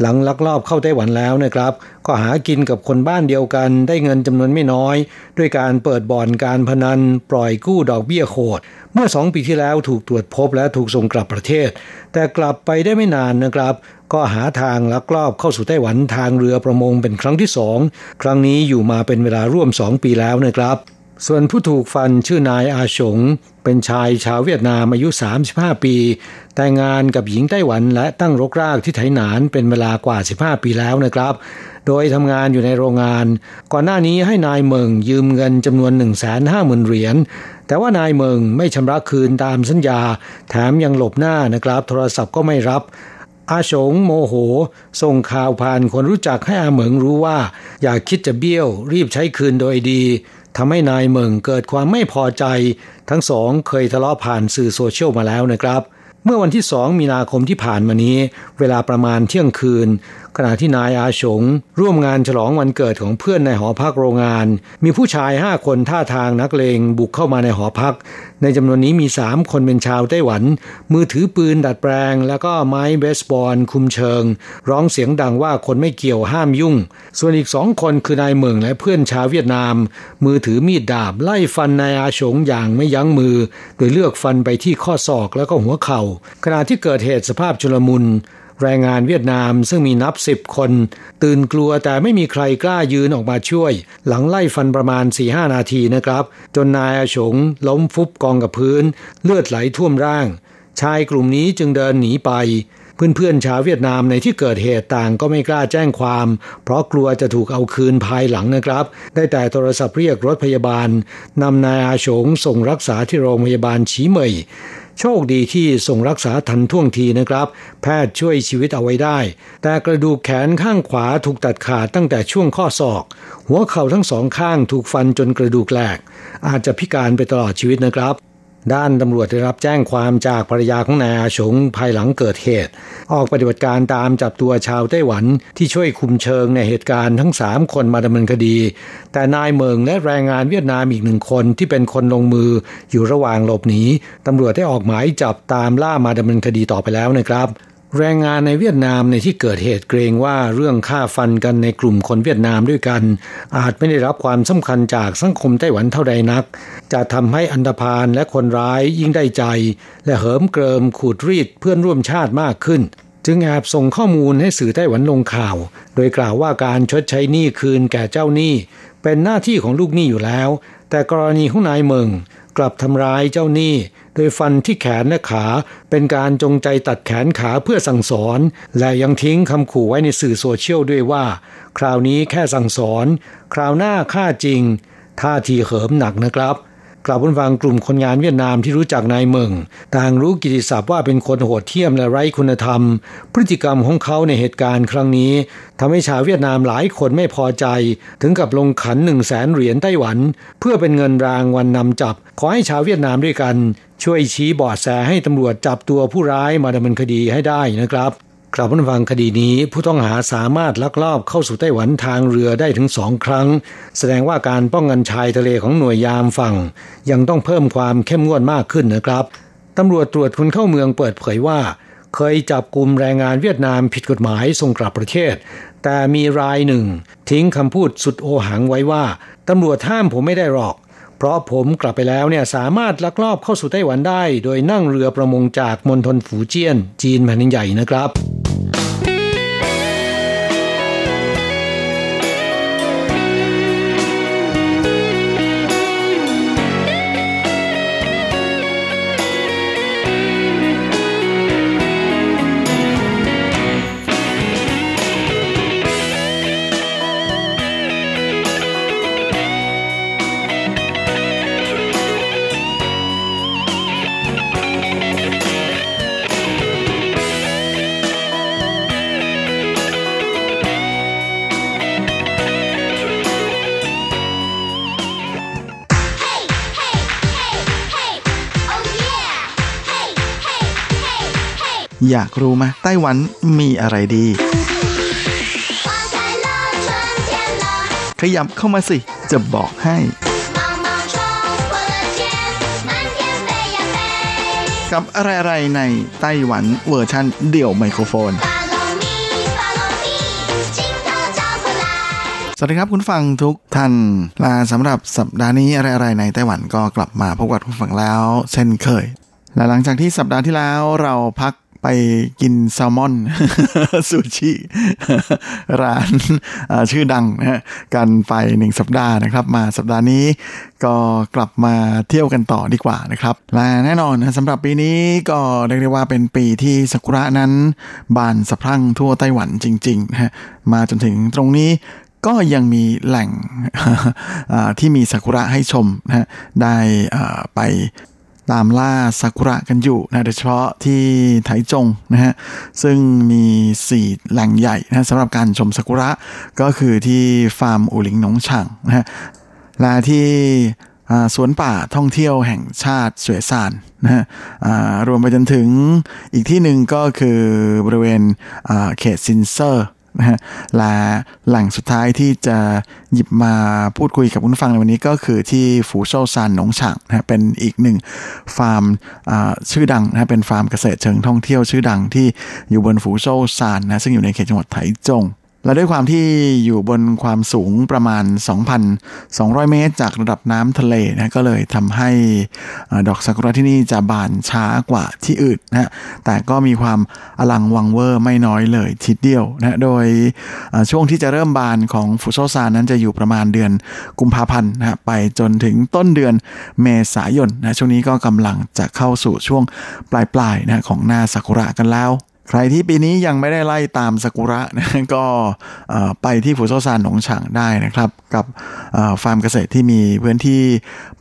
หลังลักลอบเข้าไต้หวันแล้วนะครับ ก็หากินกับคนบ้านเดียวกันได้เงินจำนวนไม่น้อย ด้วยการเปิดบ่อนการพนันปล่อยกู้ดอกเบี้ยโขด เมื่อสองปีที่แล้วถูกตรวจพบและถูกส่งกลับประเทศ แต่กลับไปได้ไม่นานนะครับ ก็หาทางลักลอบเข้าสู่ไต้หวันทางเรือประมงเป็นครั้งที่สองครั้งนี้อยู่มาเป็นเวลาร่วมสองปีแล้วนะครับ ส่วนผู้ถูกฟันชื่อนายอาฉงเป็นชายชาวเวียดนามอายุ 35 ปี แต่งงานกับหญิงไต้หวันและตั้งรกรากที่ไถหนานเป็นเวลากว่า 15 ปีแล้วนะครับ โดยทำงานอยู่ในโรงงาน ก่อนหน้านี้ให้นายเมิงยืมเงินจำนวน 150,000 เหรียญ แต่ว่านายเมิงไม่ชำระคืนตามสัญญา แถมยังหลบหน้านะครับ โทรศัพท์ก็ไม่รับอาฉงโมโห ส่งข่าวผ่านคนรู้จักให้อาเหมิงรู้ว่า อยากคิดจะเบี้ยว รีบใช้คืนโดยดี ทำให้นายเมิงเกิดความไม่พอใจ ทั้งสองเคยทะเลาะผ่านสื่อโซเชียลมาแล้วนะครับ เมื่อวันที่สองมีนาคมที่ผ่านมานี้ เวลาประมาณเที่ยงคืน ขณะที่นายอาชง ร่วมงานฉลองวันเกิดของเพื่อนในหอพักโรงงาน มีผู้ชายห้าคนท่าทางนักเลงบุกเข้ามาในหอพัก ในจำนวนนี้มีสามคนเป็นชาวไต้หวัน มือถือปืนดัดแปลง แล้วก็ไม้เบสบอลคุมเชิง ร้องเสียงดังว่าคนไม่เกี่ยวห้ามยุ่ง ส่วนอีกสองคนคือนายเมืองและเพื่อนชาวเวียดนาม มือถือมีดดาบไล่ฟันนายอาฉงอย่างไม่ยั้งมือ โดยเลือกฟันไปที่ข้อศอกแล้วก็หัวเข่าขณะที่เกิดเหตุสภาพชุลมุน แรงงานเวียดนามซึ่งมีนับสิบคน ตื่นกลัวแต่ไม่มีใครกล้ายืนออกมาช่วย หลังไล่ฟันประมาณ4ีหนาทีนะครับ จนนายอาฉงล้มฟุบกองกับพื้น เลือดไหลท่วมร่าง ชายกลุ่มนี้จึงเดินหนีไปเพื่อนๆชาวเวียดนามในที่เกิดเหตุต่างก็ไม่กล้าแจ้งความ เพราะกลัวจะถูกเอาคืนภายหลังนะครับ ได้แต่โทรศัพท์เรียกรถพยาบาลนำนายอาฉงส่งรักษาที่โรงพยาบาลฉีเหมย โชคดีที่ส่งรักษาทันท่วงทีนะครับ แพทย์ช่วยชีวิตเอาไว้ได้ แต่กระดูกแขนข้างขวาถูกตัดขาดตั้งแต่ช่วงข้อศอก หัวเข่าทั้งสองข้างถูกฟันจนกระดูกแหลก อาจจะพิการไปตลอดชีวิตนะครับ ด้านตำรวจได้รับแจ้งความจากภรรยาของนายอาชงภายหลังเกิดเหตุ ออกปฏิบัติการตามจับตัวชาวไต้หวันที่ช่วยคุมเชิงในเหตุการณ์ทั้งสามคนมาดำเนินคดี แต่นายเมิงและแรงงานเวียดนามอีกหนึ่งคนที่เป็นคนลงมืออยู่ระหว่างหลบหนีตำรวจได้ออกหมายจับตามล่ามาดำเนินคดีต่อไปแล้วนะครับ แรงงานในเวียดนามในที่เกิดเหตุเกรงว่าเรื่องฆ่าฟันกันในกลุ่มคนเวียดนามด้วยกัน อาจไม่ได้รับความสำคัญจากสังคมไต้หวันเท่าใดนัก จะทำให้อันธพาลและคนร้ายยิ่งได้ใจ และเหิมเกริมขูดรีดเพื่อนร่วมชาติมากขึ้น จึงแอบส่งข้อมูลให้สื่อไต้หวันลงข่าว โดยกล่าวว่าการชดใช้หนี้คืนแก่เจ้าหนี้ เป็นหน้าที่ของลูกหนี้อยู่แล้ว แต่กรณีของนายเมิงกลับทำร้ายเจ้าหนี้ ฟันที่แขนและขา เป็นการจงใจตัดแขนขาเพื่อสั่งสอน และยังทิ้งคำขู่ไว้ในสื่อโซเชียลด้วยว่า คราวนี้แค่สั่งสอน คราวหน้าฆ่าจริงท่าทีเหิมหนักนะครับ กลับผู้ฟังกลุ่มคนงานเวียดนามที่รู้จักนายเมิงต่างรู้กิติศัพท์ว่าเป็นคนโหดเที่ยมและไร้คุณธรรม พฤติกรรมของเขาในเหตุการณ์ครั้งนี้ทำให้ชาวเวียดนามหลายคนไม่พอใจ ถึงกับลงขันหนึ่งแสนเหรียญไต้หวัน เพื่อเป็นเงินรางวัลนนำจับ ขอให้ชาวเวียดนามด้วยกัน ช่วยชี้บอดแสให้ตำรวจจับตัวผู้ร้ายมาดำเนินคดีให้ได้นะครับ กลับมาฟังคดีนี้ผู้ต้องหาสามารถลักลอบเข้าสู่ไต้หวันทางเรือได้ถึงสองครั้ง แสดงว่าการป้องกันชายทะเลของหน่วยยามฝั่ง ยังต้องเพิ่มความเข้มงวดมากขึ้นนะครับตำรวจตรวจคนเข้าเมืองเปิดเผยว่า เคยจับกลุ่มแรงงานเวียดนามผิดกฎหมายส่งกลับประเทศ แต่มีรายหนึ่ง ทิ้งคำพูดสุดโอหังไว้ว่าตำรวจห้ามผมไม่ได้หรอก เพราะผมกลับไปแล้วเนี่ยสามารถลักลอบเข้าสู่ไต้หวันได้ โดยนั่งเรือประมงจากมณฑลฝูเจี้ยน จีนแผ่นใหญ่นะครับ อยากรู้ไหมไต้หวันมีอะไรดี ขยับเข้ามาสิ จะบอกให้ กับอะไรๆในไต้หวันเวอร์ชันเดี่ยวไมโครโฟนสวัสดีครับคุณฟังทุกท่านลาสำหรับสัปดาห์นี้อะไรๆในไต้หวันก็กลับมาพบกับคุณฟังแล้ว เช่นเคย และหลังจากที่สัปดาห์ที่แล้วเราพัก ไปกินแซลมอนซูชิร้านชื่อดังนะกันไปหนึ่งสัปดาห์นะครับ มาสัปดาห์นี้ก็กลับมาเที่ยวกันต่อดีกว่านะครับ และแน่นอนนะสำหรับปีนี้ก็เรียกได้ว่าเป็นปีที่ซากุระนั้น บานสะพรั่งทั่วไต้หวันจริงๆนะฮะมาจนถึงตรงนี้ก็ยังมีแหล่งที่มีซากุระให้ชมนะได้ไป ตามล่าซากุระกันอยู่นะโดยเฉพาะที่ไถจงนะฮะซึ่งมี 4 แหล่งใหญ่นะสำหรับการชมซากุระก็คือที่ฟาร์มอูหลิงหนงฉางนะฮะและที่สวนป่าท่องเที่ยวแห่งชาติสวยซานนะฮะรวมไปจนถึงอีกที่หนึ่งก็คือบริเวณเขตซินเซอร์ นะฮะและแหล่งสุดท้ายที่จะหยิบมาพูดคุยกับคุณฟังในวันนี้ก็คือที่ฝูโซซานหนงฉางนะเป็นอีกหนึ่งฟาร์มชื่อดังนะเป็นฟาร์มเกษตรเชิงท่องเที่ยวชื่อดังที่อยู่บนฝูโซซานนะซึ่งอยู่ในเขตจังหวัดไถจง และด้วยความที่อยู่บนความสูงประมาณ 2,200 เมตร จากระดับน้ำทะเลนะก็เลยทำให้ดอกซากุระที่นี่จะบานช้ากว่าที่อื่นนะแต่ก็มีความอลังวังเวอร์ไม่น้อยเลยทีเดียวนะโดยช่วงที่จะเริ่มบานของฟุโซซานั้นจะอยู่ประมาณเดือนกุมภาพันธ์นะไปจนถึงต้นเดือนเมษายนนะช่วงนี้ก็กำลังจะเข้าสู่ช่วงปลายๆนะของหน้าซากุระกันแล้ว ใครที่ปีนี้ยังไม่ได้ไล่ตามสกุระนะก็ไปที่ฟูโซซานหนองฉางได้นะครับ กับฟาร์มเกษตรที่มีพื้นที่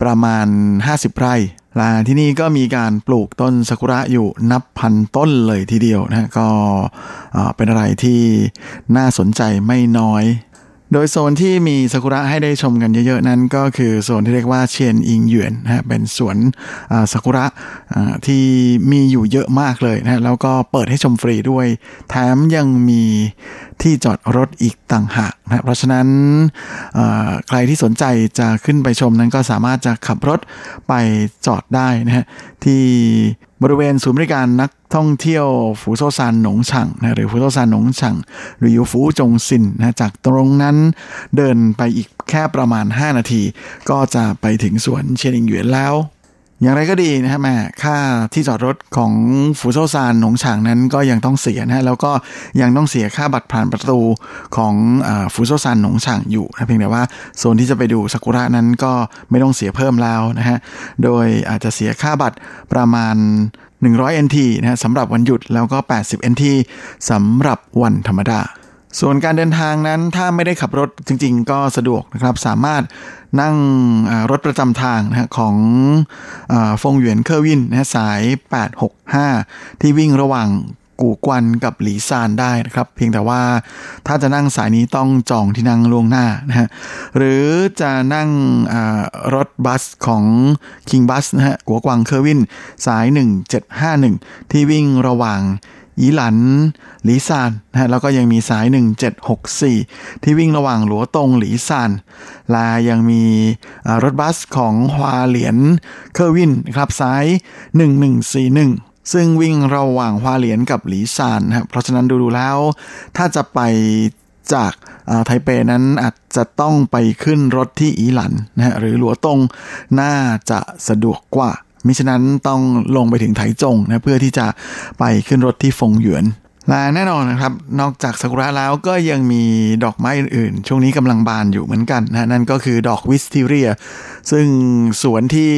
ประมาณ 50 ไร่ลาที่นี่ก็มีการปลูกต้นซากุระอยู่นับพันต้นเลยทีเดียวนะก็เป็นอะไรที่น่าสนใจไม่น้อย โดยโซนที่มีซากุระให้ได้ชมกันเยอะๆ นั้นก็คือโซนที่เรียกว่าเชียนอิงหยวนนะฮะเป็นสวนซากุระที่มีอยู่เยอะมากเลยนะแล้วก็เปิดให้ชมฟรีด้วย แถมยังมีที่จอดรถอีกต่างหากนะเพราะฉะนั้นใครที่สนใจจะขึ้นไปชมนั้นก็สามารถจะขับรถไปจอดได้นะฮะที่ บริเวณศูนย์บริการนักท่องเที่ยวฟูโซซานหนงฉังนะหรือฟูโซซานหนงฉังหรือยูฟูจงซินนะจากตรงนั้นเดินไปอีกแค่ประมาณ 5 นาที ก็จะไปถึงสวนเชียงหยวนแล้ว อย่างไรก็ดีนะฮะแม่ค่าที่จอดรถของฟูโซซานหนงฉางนั้นก็ยังต้องเสียนะฮะแล้วก็ยังต้องเสียค่าบัตรผ่านประตูของฟูโซซานหนงฉางอยู่นะเพียงแต่ว่าโซนที่จะไปดูซากุระนั้นก็ไม่ต้องเสียเพิ่มแล้วนะฮะโดยอาจจะเสียค่าบัตรประมาณ 100 NT นะฮะสำหรับวันหยุดแล้วก็ 80 NT สำหรับวันธรรมดา ส่วนการเดินทางนั้นถ้าไม่ได้ขับรถจริงๆ ก็สะดวกนะครับ สามารถนั่งรถประจำทางนะของฟงหยวนเคอร์วินนะสาย 865 ที่วิ่งระหว่างกูกวันกับหลีซานได้นะครับ เพียงแต่ว่าถ้าจะนั่งสายนี้ต้องจองที่นั่งล่วงหน้านะฮะหรือจะนั่งรถบัสของ King Bus นะฮะ国光客运 สาย 1751 ที่วิ่งระหว่าง อีหลันหลีซานนะแล้วก็ยังมีสาย 1764 ที่วิ่งระหว่างหลัวตงหลีซานแล้วยังมีรถบัสของฮวาเหลียน 客运 ครับสาย 1141ซึ่งวิ่งระหว่างฮวาเหลียนกับหลีซานนะครับเพราะฉะนั้นดูดูแล้ว ถ้าจะไปจากไทเปนั้นอาจจะต้องไปขึ้นรถที่อีหลันนะฮะหรือหลัวตงน่าจะสะดวกกว่า มิฉะนั้นต้องลงไปถึงไถจงนะเพื่อที่จะไปขึ้นรถที่ฟงหยวนและแน่นอนนะครับ นอกจากซากุระแล้วก็ยังมีดอกไม้อื่นๆ ช่วงนี้กำลังบานอยู่เหมือนกันนะนั่นก็คือดอก wisteria ซึ่งสวนที่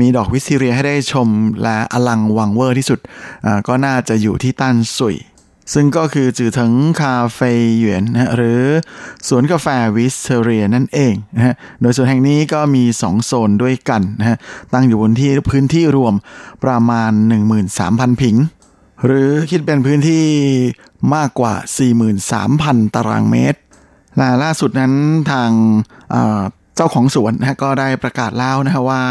มีดอก wisteria ให้ได้ชมและอลังการเวอร์ที่สุด ก็น่าจะอยู่ที่ต้านสุย ซึ่งก็คือจือถึงคาเฟ่หยวนนะหรือสวนกาแฟ wisteria นั่นเองนะฮะโดยส่วนแห่งนี้ก็มี 2 โซนด้วยกันนะฮะตั้งอยู่บนที่พื้นที่รวมประมาณ 13,000 ผิง หรือคิดเป็นพื้นที่มากกว่า 43,000 ตารางเมตรและล่าสุดนั้นทางเจ้าของสวนนะก็ได้ประกาศแล้วนะฮะว่า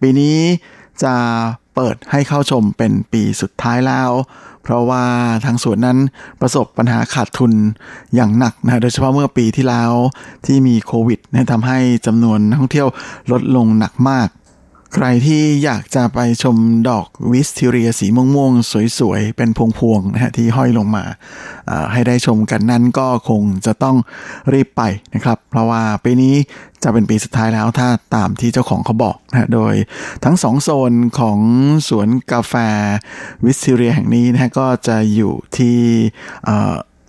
ปีนี้จะเปิดให้เข้าชมเป็นปีสุดท้ายแล้ว เพราะว่าทางสวนนั้นประสบปัญหาขาดทุนอย่างหนักนะโดยเฉพาะเมื่อปีที่แล้วที่มีโควิดทำให้จำนวนนักท่องเที่ยวลดลงหนักมาก ใครที่อยากจะไปชมดอกวิสทิเรียสีม่วงๆ สวยๆ เป็นพวงๆนะฮะที่ห้อยลงมา ให้ได้ชมกันนั้นก็คงจะต้องรีบไปนะครับ เพราะว่าปีนี้จะเป็นปีสุดท้ายแล้วถ้าตามที่เจ้าของเขาบอกนะโดยทั้งสองโซนของสวนกาแฟวิสทิเรียแห่งนี้นะก็จะอยู่ที่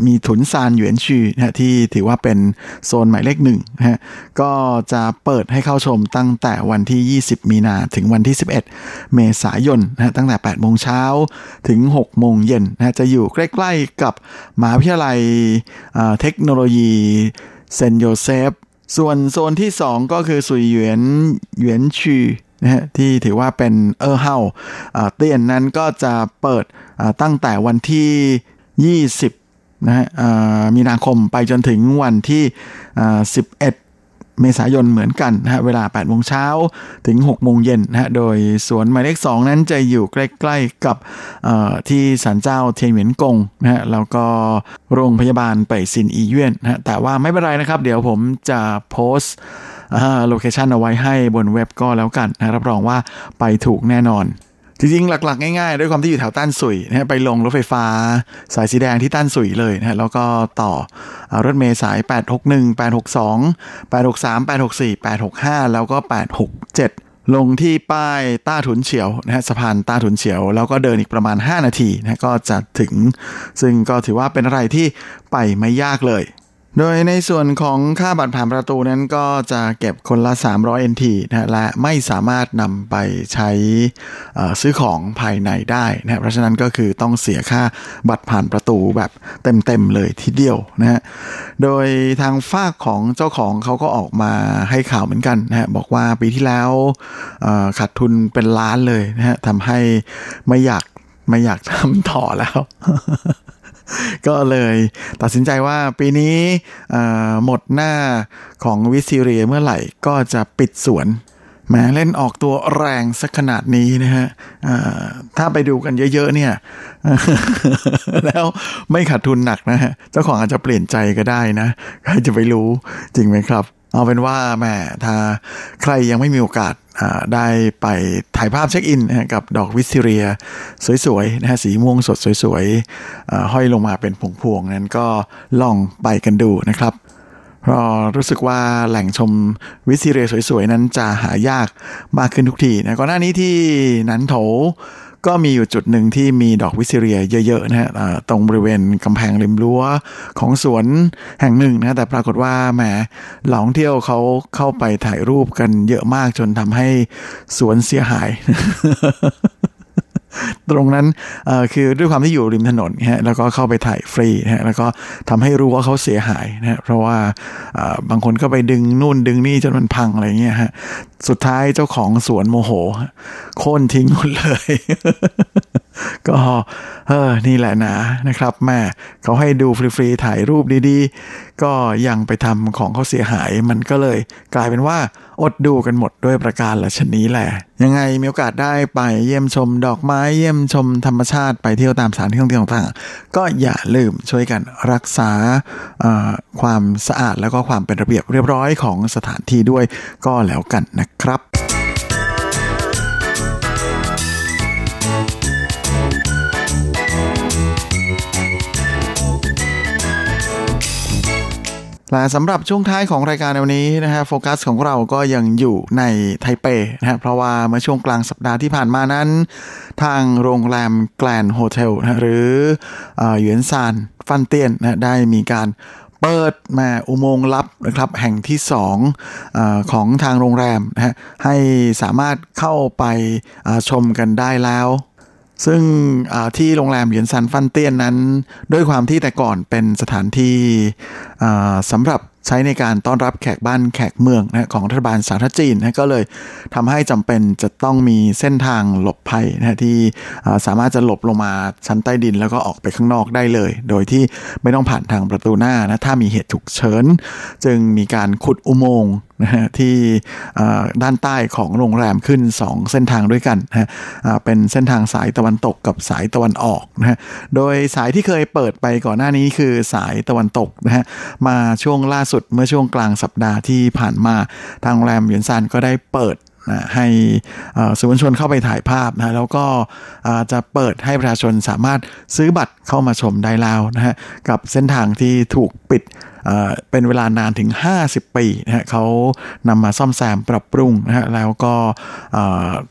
มีถุนซานหยวนชื่อนะที่ถือว่าเป็นโซนหมายเลขหนึ่งนะฮะก็จะเปิดให้เข้าชมตั้งแต่วันที่ 20 มีนาถึงวันที่ 11 เมษายนนะตั้งแต่ 8 โมงเช้าถึง 6 โมงเย็นนะจะอยู่ใกล้ๆกับมหาวิทยาลัยเทคโนโลยีเซนโยเซฟส่วนโซนที่ 2 ก็คือสุยหยวนหยวนชื่อนะฮะที่ถือว่าเป็นเออเฮาเตียนนั้นก็จะเปิดตั้งแต่วันที่ 20 นะฮะมีนาคมไปจนถึงวันที่ 11 เมษายนเหมือนกันนะฮะเวลา8โมงเช้าถึง6โมงเย็นนะฮะโดยสวนหมายเลข2นั้นจะอยู่ใกล้ๆกับที่ศาลเจ้าเทียนเหวียนกงนะฮะแล้วก็โรงพยาบาลไปซินอีเย่นนะฮะแต่ว่าไม่เป็นไรนะครับ เดี๋ยวผมจะโพสต์โลเคชันเอาไว้ให้บนเว็บก็แล้วกันนะรับรองว่าไปถูกแน่นอน จริงๆ หลัก ๆ ง่ายๆ ด้วยความที่อยู่แถวต้านสุยนะไปลงรถไฟฟ้า สายสีแดงที่ต้านสุยเลยนะแล้วก็ต่อรถเมล์สาย 861 862 863 864 865 แล้วก็ 867ลงที่ป้ายต้าถุนเฉียวนะฮะสะพานต้าถุนเฉียว แล้วก็เดินอีกประมาณ 5 นาทีนะก็จะถึง ซึ่งก็ถือว่าเป็นอะไรที่ไปไม่ยากเลย โดยในส่วนของค่าบัตรผ่านประตูนั้นก็จะเก็บคนละ 300 NT นะและไม่สามารถนำไปใช้ซื้อของภายในได้นะเพราะฉะนั้นก็คือต้องเสียค่าบัตรผ่านประตูแบบเต็มๆเลยทีเดียวนะฮะโดยทางฝากของเจ้าของเขาก็ออกมาให้ข่าวเหมือนกันนะฮะบอกว่าปีที่แล้วขาดทุนเป็นล้านเลยนะฮะทำให้ไม่อยากไม่อยากทำต่อแล้ว ก็เลยตัดสินใจว่าปีนี้หมดหน้าของวิซิเรียเมื่อไหร่ก็จะปิดสวนแม้เล่นออกตัวแรงสักขนาดนี้นะฮะถ้าไปดูกันเยอะๆเนี่ย แล้วไม่ขาดทุนหนักนะฮะ เจ้าของอาจจะเปลี่ยนใจก็ได้นะ ใครจะไปรู้จริงไหมครับ เอาเป็นว่าแม่ถ้าใครยังไม่มีโอกาส ได้ไปถ่ายภาพเช็คอินกับดอกวิสเรียสวยๆนะฮะสีม่วงสดสวยๆห้อยลงมาเป็นพวงๆนั้นก็ลองไปกันดูนะครับเพราะรู้สึกว่าแหล่งชมวิสเรียสวยๆ นั้นจะหายากมากขึ้นทุกทีนะก่อนหน้านี้ที่นันโถ ก็มีอยู่จุดหนึ่งที่มีดอกวิสเรียเยอะๆนะฮะตรงบริเวณกำแพงริมรั้วของสวนแห่งหนึ่งนะแต่ปรากฏว่าแหมหลองเที่ยวเขาเข้าไปถ่ายรูปกันเยอะมากจนทำให้สวนเสียหาย ตรงนั้นคือด้วยความที่อยู่ริมถนนฮะแล้วก็เข้าไปถ่ายฟรีนะฮะแล้วก็ทำให้รู้ว่าเขาเสียหายนะเพราะว่าบางคนก็ไปดึงนู่นดึงนี่จนมันพังอะไรเงี้ยฮะสุดท้ายเจ้าของสวนโมโหโค่นทิ้งหมดเลย ก็เออนี่แหละนะนะครับแม่เขาให้ดูฟรีๆถ่ายรูปดีๆ ก็ยังไปทำของเขาเสียหายมันก็เลย กลายเป็นว่าอดดูกันหมดด้วยประการละชนี้แหละ ยังไงมีโอกาสได้ไปเยี่ยมชมดอกไม้เยี่ยมชมธรรมชาติไปเที่ยวตามสถานที่ท่องเที่ยวต่างๆ ก็อย่าลืมช่วยกันรักษาความสะอาดแล้วก็ความเป็นระเบียบเรียบร้อยของสถานที่ด้วยก็แล้วกันนะครับ และสำหรับช่วงท้ายของรายการวันนี้นะฮะโฟกัสของเราก็ยังอยู่ในไทเปนะฮะเพราะว่าเมื่อช่วงกลางสัปดาห์ที่ผ่านมานั้น ทางโรงแรม Grand Hotel หรือหยวนซานฟั่นเตี้ยนนะได้มีการเปิดมาอุโมงค์ลับนะครับแห่งที่สองอของทางโรงแรมนะฮะให้สามารถเข้าไปชมกันได้แล้ว ซึ่งที่โรงแรมหยวนซานฟั่นเตี้ยนนั้น ด้วยความที่แต่ก่อนเป็นสถานที่สำหรับใช้ในการต้อนรับแขกบ้านแขกเมืองนะของรัฐบาลสาธารณจีนนะก็เลยทำให้จำเป็นจะต้องมีเส้นทางหลบภัยนะที่สามารถจะหลบลงมาชั้นใต้ดินแล้วก็ออกไปข้างนอกได้เลย โดยที่ไม่ต้องผ่านทางประตูหน้านะถ้ามีเหตุฉุกเฉิน จึงมีการขุดอุโมงค์ นะฮะที่ด้านใต้ของโรงแรมขึ้น 2 เส้นทางด้วยกันนะเป็นเส้นทางสายตะวันตกกับสายตะวันออกนะฮะโดยสายที่เคยเปิดไปก่อนหน้านี้คือสายตะวันตกนะฮะมาช่วงล่าสุดเมื่อช่วงกลางสัปดาห์ที่ผ่านมาทางโรงแรมหยวนซานก็ได้เปิด นะให้สื่อมวลชนเข้าไปถ่ายภาพนะแล้วก็จะเปิดให้ประชาชนสามารถซื้อบัตรเข้ามาชมได้แล้วนะฮะกับเส้นทางที่ถูกปิดเป็นเวลานานถึง 50 ปีนะฮะเขานำมาซ่อมแซมปรับปรุงนะฮะแล้วก็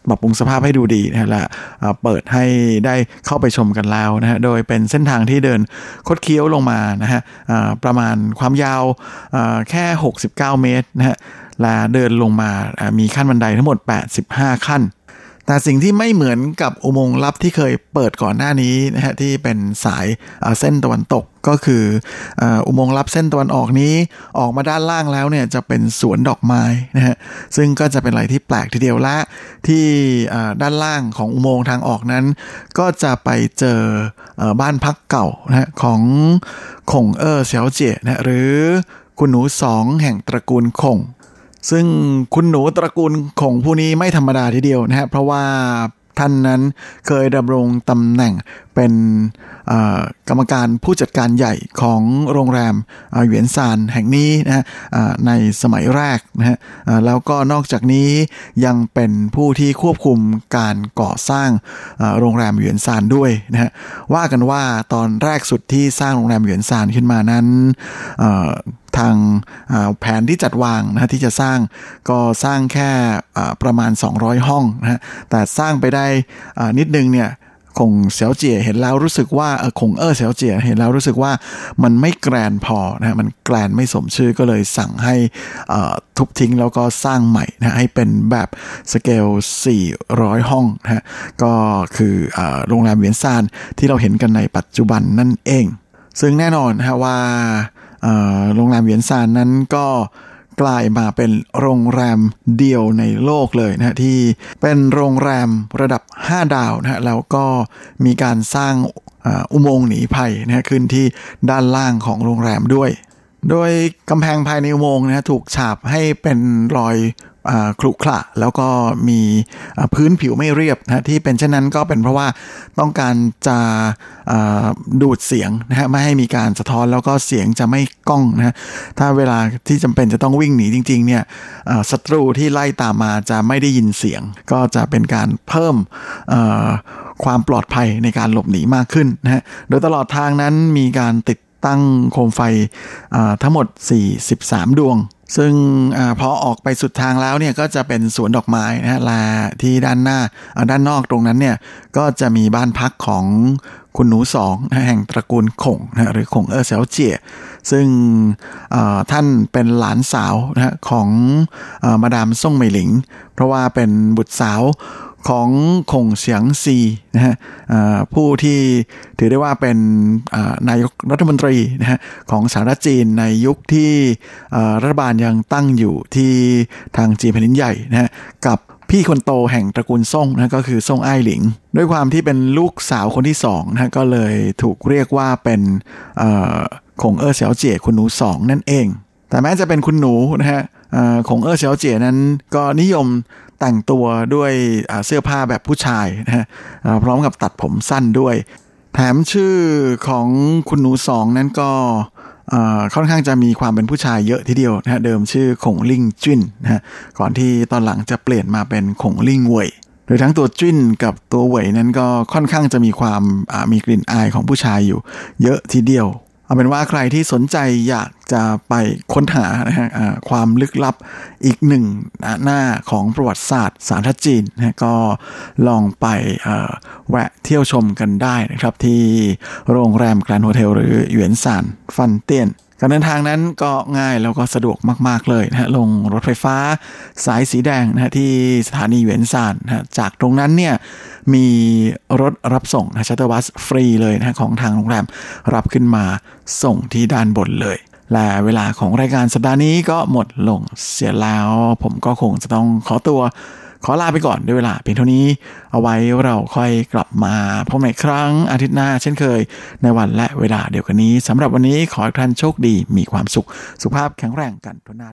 ปรับปรุงสภาพให้ดูดีนะฮะและเปิดให้ได้เข้าไปชมกันแล้วนะฮะโดยเป็นเส้นทางที่เดินคดเคี้ยวลงมานะฮะประมาณความยาวแค่ 69 เมตรนะฮะ และเดินลงมามีขั้นบันไดทั้งหมด 85 ขั้น แต่สิ่งที่ไม่เหมือนกับอุโมงค์ลับที่เคยเปิดก่อนหน้านี้นะฮะที่เป็นสายเส้นตะวันตกก็คืออุโมงค์ลับเส้นตะวันออกนี้ออกมาด้านล่างแล้วเนี่ยจะเป็นสวนดอกไม้นะฮะซึ่งก็จะเป็นอะไรที่แปลกทีเดียวละที่ด้านล่างของอุโมงค์ทางออกนั้น ก็จะไปเจอบ้านพักเก่านะฮะของคงเออเสียวเจี๋ยนะหรือคุณหนูสองแห่งตระกูลคง ซึ่งคุณหนูตระกูลของผู้นี้ไม่ธรรมดาทีเดียวนะฮะเพราะว่าท่านนั้นเคยดำรงตำแหน่งเป็นกรรมการผู้จัดการใหญ่ของโรงแรมเหวียนซานแห่งนี้นะฮะในสมัยแรกนะฮะแล้วก็นอกจากนี้ยังเป็นผู้ที่ควบคุมการก่อสร้างโรงแรมเหวียนซานด้วยนะฮะว่ากันว่าตอนแรกสุดที่สร้างโรงแรมเหวียนซานขึ้นมานั้น ทางแผนที่จัดวางนะที่จะสร้างก็สร้างแค่ประมาณ 200 ห้องนะฮะแต่สร้างไปได้นิดนึงเนี่ยคงเสียวเจี๋ยเห็นแล้วรู้สึกว่าคงเออเสียวเจี๋ยเห็นแล้วรู้สึกว่ามันไม่แกรนพอนะมันแกรนไม่สมชื่อก็เลยสั่งให้ทุบทิ้งแล้วก็สร้างใหม่นะให้เป็นแบบสเกล 400 ห้องนะฮะก็คือโรงแรมเวียนซานที่เราเห็นกันในปัจจุบันนั่นเอง ซึ่งแน่นอนนะว่า โรงแรมเวียนซานนั้นก็กลายมาเป็นโรงแรมเดียวในโลกเลยนะที่เป็นโรงแรมระดับ 5 ดาวนะฮะแล้วก็มีการสร้างอุโมงค์หนีภัยนะขึ้นที่ด้านล่างของโรงแรมด้วย โดยกำแพงภายในอุโมงค์นะถูกฉาบให้เป็นรอย ครุขระแล้วก็มีพื้นผิวไม่เรียบนะที่เป็นเช่นนั้นก็เป็นเพราะว่าต้องการจะดูดเสียงนะฮะไม่ให้มีการสะท้อนแล้วก็เสียงจะไม่ก้องนะถ้าเวลาที่จำเป็นจะต้องวิ่งหนีจริงๆเนี่ยศัตรูที่ไล่ตามมาจะไม่ได้ยินเสียง ก็จะเป็นการเพิ่มความปลอดภัยในการหลบหนีมากขึ้นนะฮะโดยตลอดทางนั้นมีการติดตั้งโคมไฟทั้งหมด 43 ดวง ซึ่งอพอออกไปสุดทางแล้วเนี่ยก็จะเป็นสวนดอกไม้นะฮะลาที่ด้านหน้าด้านนอกตรงนั้นเนี่ยก็จะมีบ้านพักของคุณหนูสองแห่งตระกูลขงนะหรือขงเออเซลเจียซึ่งท่านเป็นหลานสาวนะของมาดามซ่งเหมยหลิง เพราะว่าเป็นบุตรสาว ของคงเสียงซีนะฮะผู้ที่ถือได้ว่าเป็นนายกรัฐมนตรีนะฮะของสหรัฐจีนในยุคที่รัฐบาลยังตั้งอยู่ที่ทางจีนแผ่นดินใหญ่นะฮะกับพี่คนโตแห่งตระกูลซ่งนะก็คือซ่งไอ้หลิง ด้วยความที่เป็นลูกสาวคนที่สองนะก็เลยถูกเรียกว่าเป็นคงเออเสียวเจี๋ยคุณหนูสองนั่นเอง แต่แม้จะเป็นคุณหนูนะฮะ คงเออเสียวเจ๋นั้นก็นิยมแต่งตัวด้วยเสื้อผ้าแบบผู้ชายนะฮะพร้อมกับตัดผมสั้นด้วย แถมชื่อของคุณหนูสองนั้นก็ค่อนข้างจะมีความเป็นผู้ชายเยอะทีเดียวนะฮะเดิมชื่อขงลิงจิ้นนะฮะก่อนที่ตอนหลังจะเปลี่ยนมาเป็นขงลิงเว่ยโดยทั้งตัวจิ้นกับตัวเวยนั้นก็ค่อนข้างจะมีความมีกลิ่นอายของผู้ชายอยู่ เยอะทีเดียว เอาเป็นว่าใครที่สนใจอยากจะไปค้นหานะฮะความลึกลับอีกหนึ่งหน้าของประวัติศาสตร์สารทัจีนนะก็ลองไปแวะเที่ยวชมกันได้นะครับที่โรงแรมแกรนด์โฮเทลหรือหยวนซานฟันเตียน การเดินทางนั้นก็ง่ายแล้วก็สะดวกมาก ๆ เลยนะฮะลงรถไฟฟ้าสายสีแดงนะฮะที่สถานีหยวนซานนะฮะจากตรงนั้นเนี่ยมีรถรับส่งนะ shuttle bus ฟรีเลยนะของทางโรงแรมรับขึ้นมาส่งที่ด้านบนเลย และเวลาของรายการสัปดาห์นี้ก็หมดลงเสียแล้ว ผมก็คงจะต้องขอตัว ขอลาไปก่อนด้วยเวลาเพียงเท่านี้ เอาไว้เราค่อยกลับมาพบใหม่ครั้งอาทิตย์หน้า เช่นเคย ในวันและเวลาเดียวกันนี้สำหรับวันนี้ขอให้ท่านโชคดีมีความสุข สุขภาพแข็งแรงกันทุกนา